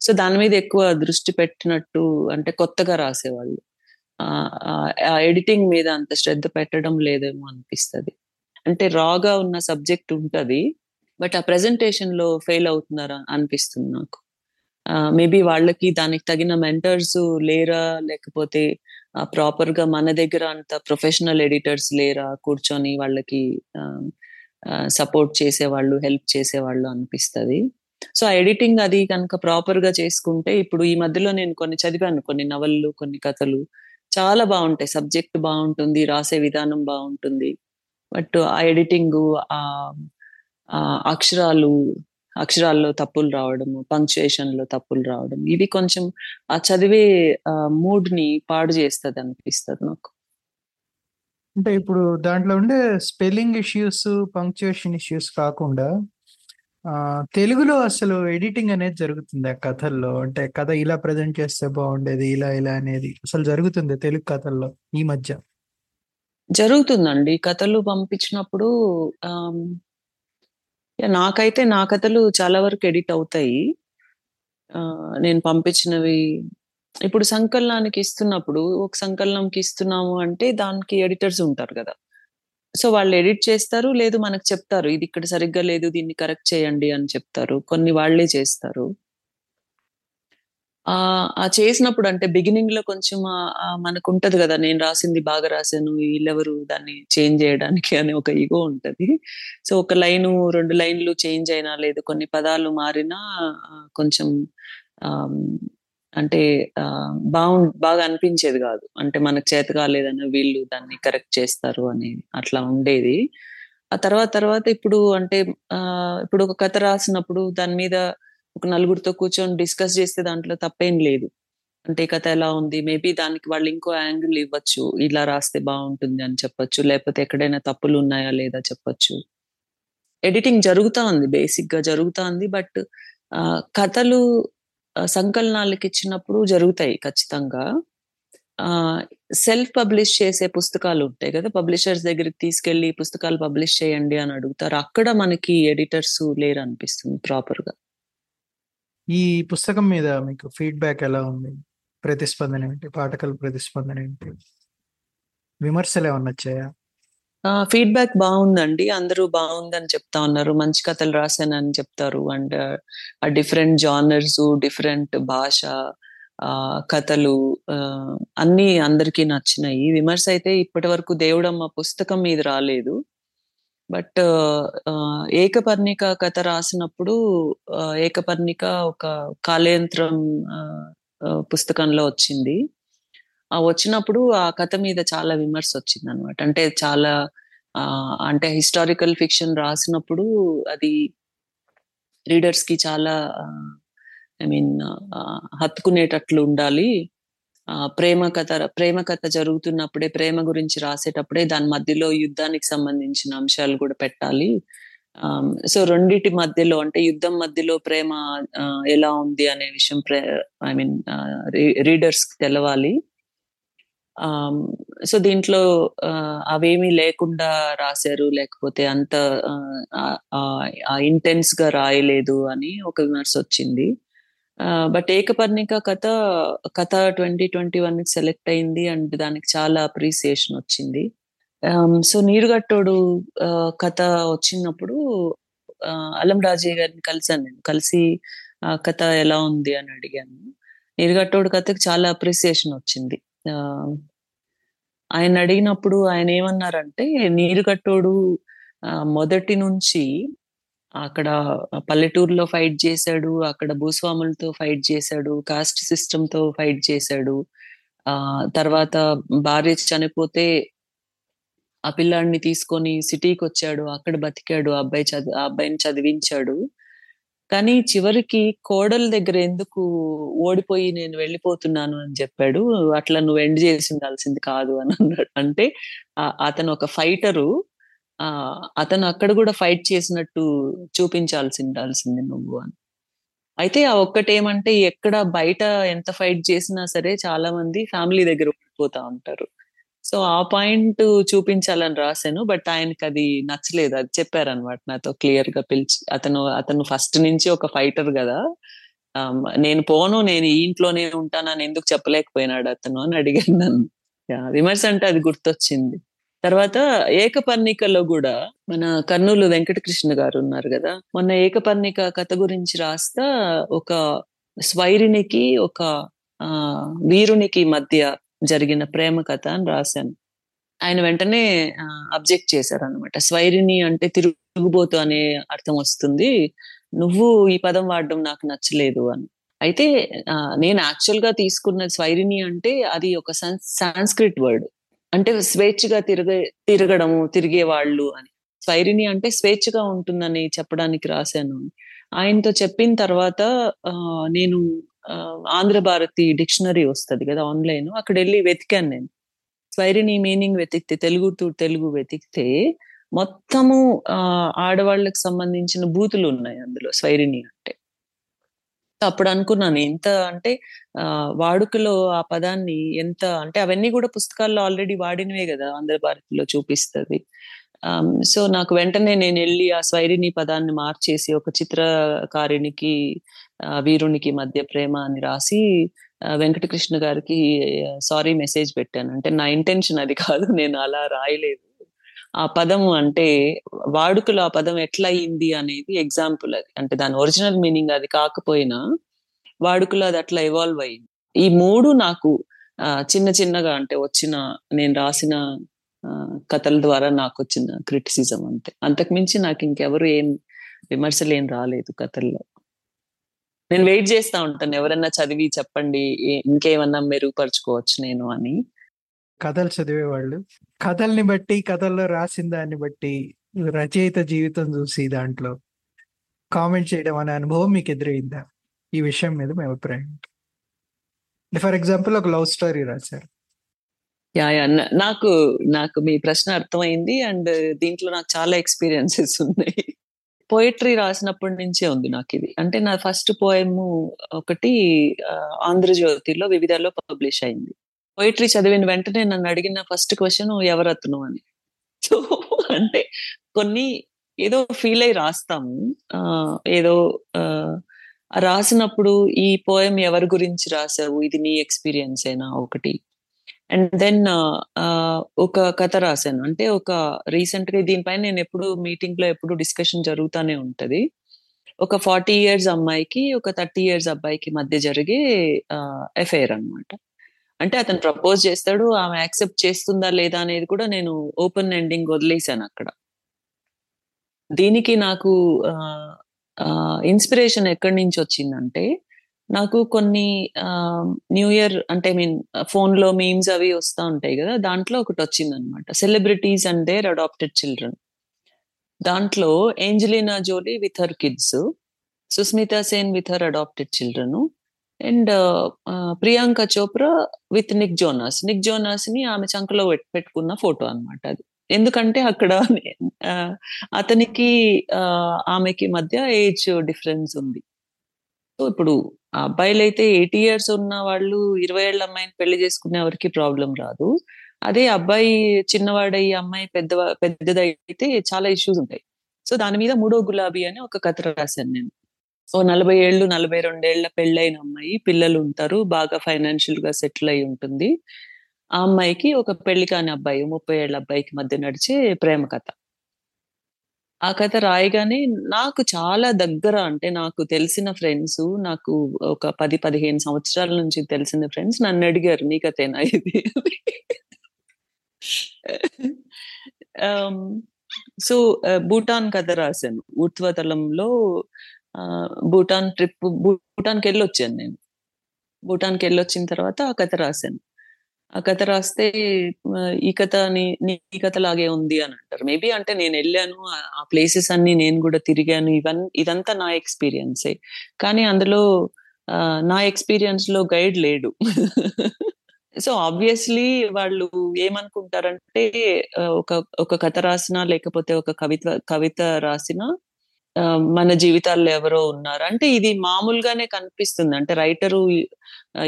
సో, దాని మీద ఎక్కువ దృష్టి పెట్టినట్టు అంటే కొత్తగా రాసేవాళ్ళు. ఆ ఎడిటింగ్ మీద అంత శ్రద్ధ పెట్టడం లేదేమో అనిపిస్తది. అంటే రాగా ఉన్న సబ్జెక్ట్ ఉంటది. బట్ ఆ ప్రెజెంటేషన్‌లో ఫెయిల్ అవుతున్నారా అనిపిస్తుంది నాకు. మేబీ వాళ్ళకి దానికి తగిన మెంటర్స్ లేరా? లేకపోతే ప్రాపర్గా మన దగ్గర అంత ప్రొఫెషనల్ ఎడిటర్స్ లేరా? కూర్చొని వాళ్ళకి సపోర్ట్ చేసేవాళ్ళు, హెల్ప్ చేసేవాళ్ళు అనిపిస్తది. సో, ఆ ఎడిటింగ్ అది కనుక ప్రాపర్గా చేసుకుంటే ఇప్పుడు ఈ మధ్యలో నేను కొన్ని చదివాను. కొన్ని నవళ్ళు కొన్ని కథలు. చాలా బాగుంటాయి సబ్జెక్ట్ బాగుంటుంది రాసే విధానం బాగుంటుంది బట్ ఆ ఎడిటింగ్ ఆ అక్షరాలు అక్షరాల్లో తప్పులు రావడము, పంక్చుయేషన్‌లో తప్పులు రావడం. ఇవి కొంచెం ఆ చదివే ఆహ్, మూడ్‌ని పాడు చేస్తదనిపిస్తది నాకు. అంటే ఇప్పుడు దాంట్లో ఉండే స్పెల్లింగ్ ఇష్యూస్, పంక్చుయేషన్ ఇష్యూస్ కాకుండా తెలుగులో అసలు ఎడిటింగ్ అనేది జరుగుతుందా కథల్లో? అంటే కథ ఇలా ప్రెజెంట్ చేస్తే బావుండేది. ఇలా ఇలా అనేది అసలు జరుగుతుందా తెలుగు కథల్లో ఈ మధ్య? జరుగుతుందండి. కథలు పంపించినప్పుడు! నాకైతే నా కథలు చాలా వరకు ఎడిట్ అవుతాయి. నేను పంపించినవి ఇప్పుడు సంకలనానికి ఇస్తున్నప్పుడు ఒక సంకలనంకి ఇస్తున్నాము అంటే దానికి ఎడిటర్స్ ఉంటారు కదా సో, వాళ్ళు ఎడిట్ చేస్తారు. లేదు మనకు చెప్తారు. ఇది ఇక్కడ సరిగ్గా లేదు. దీన్ని కరెక్ట్ చేయండి అని చెప్తారు. కొన్ని వాళ్ళే చేస్తారు. ఆ చేసినప్పుడు అంటే బిగినింగ్లో కొంచెం మనకు ఉంటది కదా నేను రాసింది బాగా రాసాను. వీళ్ళెవరు దాన్ని చేంజ్ చేయడానికి అని ఒక ఇగో ఉంటది. సో, ఒక లైను, రెండు లైన్‌లు చేంజ్ అయినా లేదు కొన్ని పదాలు మారినా కొంచెం అంటే ఆహ్, బాగా అనిపించేది కాదు అంటే మనకు చేత కాలేదని వీళ్ళు దాన్ని కరెక్ట్ చేస్తారు అని అట్లా ఉండేది. ఆ తర్వాత తర్వాత ఇప్పుడు అంటే ఇప్పుడు ఒక కథ రాసినప్పుడు దాని మీద ఒక నలుగురితో కూర్చొని డిస్కస్ చేస్తే దాంట్లో తప్పేం లేదు. అంటే కథ ఎలా ఉంది? మేబీ దానికి వాళ్ళు ఇంకో యాంగిల్ ఇవ్వచ్చు. ఇలా రాస్తే బాగుంటుంది అని చెప్పొచ్చు. లేకపోతే ఎక్కడైనా తప్పులు ఉన్నాయా లేదా చెప్పొచ్చు. ఎడిటింగ్ జరుగుతా ఉంది. బేసిక్గా జరుగుతా ఉంది. బట్ ఆ కథలు సంకలనాలకి ఇచ్చినప్పుడు జరుగుతాయి ఖచ్చితంగా. ఆ సెల్ఫ్ పబ్లిష్ చేసే పుస్తకాలు ఉంటాయి కదా పబ్లిషర్స్ దగ్గరికి తీసుకెళ్ళి పుస్తకాలు పబ్లిష్ చేయండి అని అడుగుతారు. అక్కడ మనకి ఎడిటర్స్ లేరు అనిపిస్తుంది ప్రాపర్గా ఈ పుస్తకం మీద మీకు ఫీడ్‌బ్యాక్ ఎలా ఉంది? ప్రతిస్పందన ఏంటి? పాఠకుల ప్రతిస్పందన ఏంటి? విమర్శలు ఏమన్నా వచ్చాయా? ఫీడ్‌బ్యాక్ బాగుందండి అందరూ బాగుందని చెప్తా ఉన్నారు. మంచి కథలు రాశానని చెప్తారు. అండ్ ఆ డిఫరెంట్ జానర్స్ డిఫరెంట్ భాష కథలు అన్ని అన్నీ అందరికీ నచ్చినాయి. విమర్శ అయితే ఇప్పటి వరకు 'దేవుడమ్మ' పుస్తకం మీద రాలేదు. బట్ 'ఏకపర్ణిక' కథ రాసినప్పుడు 'ఏకపర్ణిక' ఒక కాళయంత్రం పుస్తకంలో వచ్చింది. ఆ వచ్చినప్పుడు ఆ కథ మీద చాలా విమర్శ వచ్చింది అనమాట అంటే చాలా అంటే హిస్టారికల్ ఫిక్షన్ రాసినప్పుడు అది రీడర్స్కి చాలా ఐ మీన్ హత్తుకునేటట్లు ఉండాలి. ఆ ప్రేమ కథ ప్రేమ కథ జరుగుతున్నప్పుడే ప్రేమ గురించి రాసేటప్పుడే దాని మధ్యలో యుద్ధానికి సంబంధించిన అంశాలు కూడా పెట్టాలి. సో, రెండిటి మధ్యలో అంటే యుద్ధం మధ్యలో ప్రేమ ఎలా ఉంది అనే విషయం ఐ మీన్ రీడర్స్ తెలవాలి. సో, దీంట్లో అవేమీ లేకుండా రాశారు లేకపోతే అంత ఇంటెన్స్గా రాయలేదు అని ఒక విమర్శ వచ్చింది బట్ 'ఏకపర్ణిక' కథ, కథ 2021కి సెలెక్ట్ అయింది. అండ్ దానికి చాలా అప్రిసియేషన్ వచ్చింది. సో, 'నీరుగట్టోడు' కథ వచ్చినప్పుడు అలం అల్లం రాజయ్య గారిని కలిసాను నేను. కలిసి ఆ కథ ఎలా ఉంది అని అడిగాను నీరుగట్టోడు కథకి చాలా అప్రిసియేషన్ వచ్చింది ఆ, ఆయన అడిగినప్పుడు ఆయన ఏమన్నారంటే నీరుగట్టోడు మొదటి నుంచి అక్కడ పల్లెటూరులో ఫైట్ చేశాడు అక్కడ భూస్వాములతో ఫైట్ చేశాడు కాస్ట్ సిస్టమ్తో ఫైట్ చేశాడు. ఆ తర్వాత భార్య చనిపోతే ఆ పిల్లాడిని తీసుకొని సిటీకి వచ్చాడు అక్కడ బతికాడు ఆ అబ్బాయి చదివి ఆ అబ్బాయిని చదివించాడు. కానీ చివరికి కోడల దగ్గర ఎందుకు ఓడిపోయి నేను వెళ్ళిపోతున్నాను అని చెప్పాడు అట్లా నువ్వు ఎండ్ చేసి ఉండాల్సింది కాదు అని అన్నాడు. అంటే అతను ఒక ఫైటరు అతను అక్కడ కూడా ఫైట్ చేసినట్టు చూపించాల్సి ఉండాల్సింది నువ్వు అని. అయితే ఆ ఒక్కటేమంటే ఎక్కడ బయట ఎంత ఫైట్ చేసినా సరే చాలా మంది ఫ్యామిలీ దగ్గర ఉండిపోతా ఉంటారు. సో ఆ పాయింట్ చూపించాలని రాశాను బట్ ఆయనకి అది నచ్చలేదు. అది చెప్పారనమాట నాతో క్లియర్గా పిలిచి అతను అతను ఫస్ట్ నుంచి ఒక ఫైటర్ కదా. నేను పోను నేను ఈ ఇంట్లోనే ఉంటానని ఎందుకు చెప్పలేకపోయినాడు అతను అని అడిగాను నన్ను. యా, విమర్శ అంటే అది గుర్తొచ్చింది. తర్వాత ఏకపర్ణికలో కూడా మన కర్నూలు వెంకటకృష్ణ గారు ఉన్నారు కదా. మొన్న ఏకపర్ణిక కథ గురించి రాస్తా ఒక స్వైరినికి ఒక ఆ వీరునికి మధ్య జరిగిన ప్రేమ కథ అని రాశాను. ఆయన వెంటనే అబ్జెక్ట్ చేశారు అనమాట స్వైరిని అంటే తిరుగుబోతు అనే అర్థం వస్తుంది. నువ్వు ఈ పదం వాడడం నాకు నచ్చలేదు అని. అయితే నేను యాక్చువల్గా తీసుకున్న స్వైరిని అంటే అది ఒక సాంస్క్రిట్ వర్డ్. అంటే స్వేచ్ఛగా తిరగ తిరగడము తిరిగే వాళ్ళు అని స్వైరిని అంటే స్వేచ్ఛగా ఉంటుందని చెప్పడానికి రాశాను. ఆయనతో చెప్పిన తర్వాత ఆ, నేను ఆ, ఆంధ్ర భారతి డిక్షనరీ వస్తది కదా ఆన్లైన్ అక్కడ వెళ్ళి వెతికాను నేను. స్వైరిని మీనింగ్ వెతికితే తెలుగు టు తెలుగు వెతికితే మొత్తము ఆ ఆడవాళ్ళకి సంబంధించిన బూతులు ఉన్నాయి అందులో స్వైరిని అంటే. అప్పుడు అనుకున్నాను ఎంత అంటే ఆ వాడుకలో ఆ పదాన్ని ఎంత అంటే అవన్నీ కూడా పుస్తకాల్లో ఆల్రెడీ వాడినవే కదా ఆంధ్ర భారతిలో చూపిస్తుంది. సో నాకు వెంటనే నేను వెళ్ళి ఆ స్వైరిని పదాన్ని మార్చేసి ఒక చిత్రకారినికి ఆ, వీరునికి మధ్య ప్రేమ అని రాసి వెంకటకృష్ణ గారికి సారీ మెసేజ్ పెట్టాను. అంటే నా ఇంటెన్షన్ అది కాదు నేను అలా రాయలేదు. ఆ పదం అంటే వాడుకలో ఆ పదం ఎట్లా అయింది అనేది ఎగ్జాంపుల్ అది. అంటే దాని ఒరిజినల్ మీనింగ్ అది కాకపోయినా వాడుకలో అది అట్లా ఇవాల్వ్ అయింది. ఈ మూడు నాకు చిన్న చిన్నగా అంటే వచ్చిన నేను రాసిన కథల ద్వారా నాకు వచ్చిన క్రిటిసిజం అంతే. అంతకుమించి నాకు ఇంకెవరు ఏం విమర్శలు ఏం రాలేదు కథల్లో. నేను వెయిట్ చేస్తా ఉంటాను ఎవరన్నా చదివి చెప్పండి ఇంకేమన్నా మెరుగుపరుచుకోవచ్చు నేను అని. కథలు చదివేవాళ్ళు. కథల్ని బట్టి కథల్లో రాసిన దాన్ని బట్టి రచయిత జీవితం చూసి దాంట్లో కామెంట్ చేయడం అనే అనుభవం మీకు ఎదురైందా? ఈ విషయం మీద మీ అభిప్రాయం ఫర్ ఎగ్జాంపుల్ ఒక లవ్ స్టోరీ రాశారు. Yeah yeah. నాకు నాకు మీ ప్రశ్న అర్థమైంది అండ్ దీంట్లో నాకు చాలా ఎక్స్పీరియన్సెస్ ఉన్నాయి. పోయిటరీ రాసినప్పటి నుంచే ఉంది నాకు ఇది. అంటే నా ఫస్ట్ పోయమ్ ఒకటి ఆంధ్రజ్యోతిలో వివిధలో పబ్లిష్ అయింది. పోయిటరీ చదివిన వెంటనే నన్ను అడిగిన ఫస్ట్ క్వశ్చన్ ఎవరత్ను అని. సో అంటే కొన్ని ఏదో ఫీల్ అయి రాస్తాము ఏదో రాసినప్పుడు ఈ పోయం ఎవరి గురించి రాసావు ఇది నీ ఎక్స్పీరియన్స్ అయినా ఒకటి. అండ్ దెన్ ఒక కథ రాశాను. అంటే ఒక రీసెంట్గా దీనిపైన నేను ఎప్పుడు మీటింగ్లో ఎప్పుడు డిస్కషన్ జరుగుతూనే ఉంటది. ఒక ఫార్టీ ఇయర్స్ అమ్మాయికి ఒక థర్టీ ఇయర్స్ అబ్బాయికి మధ్య జరిగే ఎఫైర్ అన్నమాట. అంటే అతను ప్రపోజ్ చేస్తాడు ఆమె యాక్సెప్ట్ చేస్తుందా లేదా అనేది కూడా నేను ఓపెన్ ఎండింగ్ వదిలేశాను అక్కడ. దీనికి నాకు ఇన్స్పిరేషన్ ఎక్కడి నుంచి వచ్చిందంటే నాకు కొన్ని న్యూ ఇయర్ అంటే మీన్ ఫోన్లో మీమ్స్ అవి వస్తూ ఉంటాయి కదా దాంట్లో ఒకటి వచ్చింది అనమాట celebrities and their adopted children దాంట్లో Angelina Jolie with her kids Sushmita Sen with her adopted children and Priyanka Chopra with Nick Jonas Nick జోనాస్ని ఆమె చంకలో పెట్టుకున్న ఫోటో అన్నమాట అది. ఎందుకంటే అక్కడ అతనికి ఆ, ఆమెకి మధ్య ఏజ్ డిఫరెన్స్ ఉంది. సో ఇప్పుడు ఆ అబ్బాయిలు అయితే ఎయిటీ ఇయర్స్ ఉన్న వాళ్ళు ఇరవై ఏళ్ళ అమ్మాయిని పెళ్ళి చేసుకునే ఎవరికి ప్రాబ్లం రాదు. అదే అబ్బాయి చిన్నవాడై అమ్మాయి పెద్ద పెద్దదైతే చాలా ఇష్యూస్ ఉంటాయి. సో దాని మీద మూడో గులాబీ అని ఒక కథ రాశాను నేను. ఓ నలభై ఏళ్ళు నలభై రెండేళ్ళ పెళ్ళైన అమ్మాయి. పిల్లలు ఉంటారు బాగా ఫైనాన్షియల్గా సెటిల్ అయి ఉంటుంది ఆ అమ్మాయికి ఒక పెళ్ళి కాని అబ్బాయి ముప్పై ఏళ్ళ అబ్బాయికి మధ్య నడిచే ప్రేమ కథ. ఆ కథ రాయగానే నాకు చాలా దగ్గర అంటే నాకు తెలిసిన ఫ్రెండ్స్ నాకు ఒక పది పదిహేను సంవత్సరాల నుంచి తెలిసిన ఫ్రెండ్స్ నన్ను అడిగారు నీ కథేనా ఇది? సో భూటాన్ కథ రాశాను. ఊర్ధ్వతలంలో భూటాన్ ట్రిప్ భూటాన్కి వెళ్ళి వచ్చాను నేను. భూటాన్కి వెళ్ళి వచ్చిన తర్వాత ఆ కథ రాశాను. ఆ కథ రాస్తే ఈ కథ నీ నీ కథ లాగే ఉంది అని అంటారు. మేబీ అంటే నేను వెళ్ళాను ఆ- ప్లేసెస్ అన్ని నేను కూడా తిరిగాను ఇవన్నీ ఇదంతా నా ఎక్స్పీరియన్సే. కానీ అందులో నా ఎక్స్పీరియన్స్లో గైడ్ లేడు. సో ఆబ్వియస్లీ వాళ్ళు ఏమనుకుంటారంటే ఒక ఒక కథ రాసినా లేకపోతే ఒక కవిత కవిత రాసినా మన జీవితాల్లో ఎవరో ఉన్నారు. అంటే ఇది మామూలుగానే కనిపిస్తుంది. అంటే రైటరు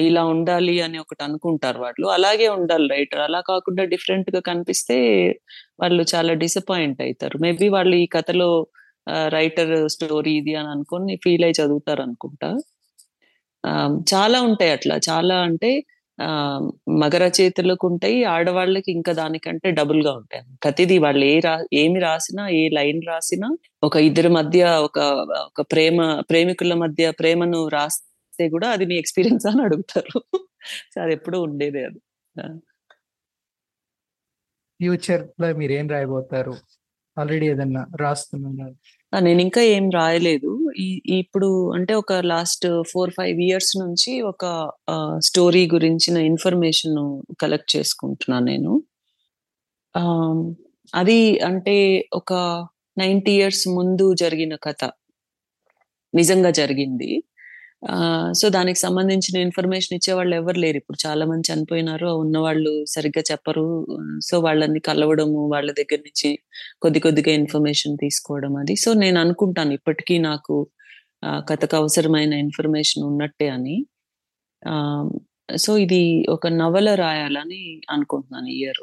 ఇలా ఉండాలి అని ఒకటి అనుకుంటారు వాళ్ళు. అలాగే ఉండాలి రైటర్. అలా కాకుండా డిఫరెంట్గా కనిపిస్తే వాళ్ళు చాలా డిసప్పాయింట్ అవుతారు మేబీ వాళ్ళు ఈ కథలో రైటర్ స్టోరీ ఇది అని అనుకొని ఫీల్ అయి చదువుతారు అనుకుంటా ఆ, చాలా ఉంటాయి అట్లా. చాలా అంటే మగ రచయితలకు ఉంటాయి ఆడవాళ్ళకి ఇంకా దానికంటే డబుల్గా ఉంటాయి ప్రతిదీ వాళ్ళు ఏ రా ఏమి రాసినా ఏ లైన్ రాసినా ఒక ఇద్దరి మధ్య ఒక ఒక ప్రేమ ప్రేమికుల మధ్య ప్రేమను రాస్తే కూడా అది మీ ఎక్స్పీరియన్స్ అని అడుగుతారు. సో అది ఎప్పుడూ ఉండేదే అది. ఫ్యూచర్లో మీరు ఏం రాయబోతారు? ఆల్రెడీ ఏదన్నా రాస్తున్నారు? ఆ, నేను ఇంకా ఏం రాయలేదు. ఇప్పుడు అంటే ఒక లాస్ట్ ఫోర్ ఫైవ్ ఇయర్స్ నుంచి ఒక స్టోరీ గురించిన ఇన్ఫర్మేషన్ కలెక్ట్ చేసుకుంటున్నాను నేను. ఆ, అది అంటే ఒక నైంటీ ఇయర్స్ ముందు జరిగిన కథ. నిజంగా జరిగింది. సో దానికి సంబంధించిన ఇన్ఫర్మేషన్ ఇచ్చే వాళ్ళు ఎవరు లేరు. ఇప్పుడు చాలా మంది చనిపోయినారు ఉన్న వాళ్ళు సరిగ్గా చెప్పరు. సో వాళ్ళని కలవడము వాళ్ళ దగ్గర నుంచి కొద్ది కొద్దిగా ఇన్ఫర్మేషన్ తీసుకోవడం అది. సో నేను అనుకుంటాను ఇప్పటికీ నాకు ఆ, కథకు అవసరమైన ఇన్ఫర్మేషన్ ఉన్నట్టే అని. సో ఇది ఒక నవల రాయాలని అనుకుంటున్నాను ఇయర్.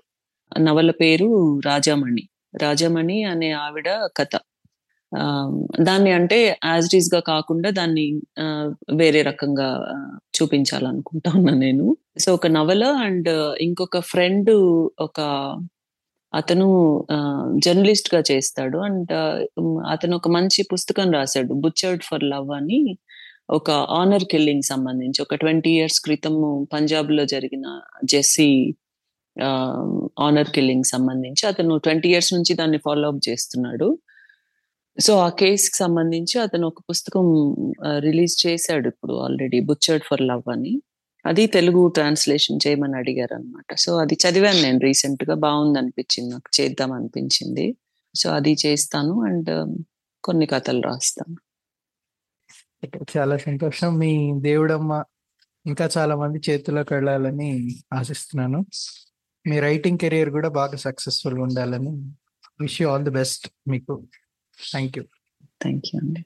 నవల పేరు రాజామణి. రాజామణి అనే ఆవిడ కథ. దాన్ని అంటే యాజ్ ఇట్ ఈస్గా కాకుండా దాన్ని వేరే రకంగా చూపించాలనుకుంటా ఉన్నా నేను. సో ఒక నవల అండ్ ఇంకొక ఫ్రెండ్ ఒక అతను జర్నలిస్ట్గా చేస్తాడు. అండ్ అతను ఒక మంచి పుస్తకం రాశాడు బుచ్చర్డ్ ఫర్ లవ్ అని. ఒక ఆనర్ కిల్లింగ్ సంబంధించి ఒక ట్వంటీ ఇయర్స్ క్రితం పంజాబ్లో జరిగిన జెస్సీ ఆనర్ కిల్లింగ్ సంబంధించి అతను ట్వంటీ ఇయర్స్ నుంచి దాన్ని ఫాలో అప్ చేస్తున్నాడు. సో ఆ కేస్కి సంబంధించి అతను ఒక పుస్తకం రిలీజ్ చేశాడు ఇప్పుడు ఆల్రెడీ బుచ్చర్డ్ ఫర్ లవ్ అని. అది తెలుగు ట్రాన్స్లేషన్ చేయమని అడిగారు అనమాట సో అది చదివాను నేను రీసెంట్గా బాగుంది అనిపించింది నాకు చేద్దాం అనిపించింది. సో అది చేస్తాను అండ్ కొన్ని కథలు రాస్తాను. చాలా సంతోషం. మీ దేవుడమ్మ ఇంకా చాలా మంది చేతిలోకి వెళ్ళాలని ఆశిస్తున్నాను. మీ రైటింగ్ కెరియర్ కూడా బాగా సక్సెస్ఫుల్ ఉండాలని wish you all the best మీకు. థ్యాంక్ యూ థ్యాంక్ యూ అండి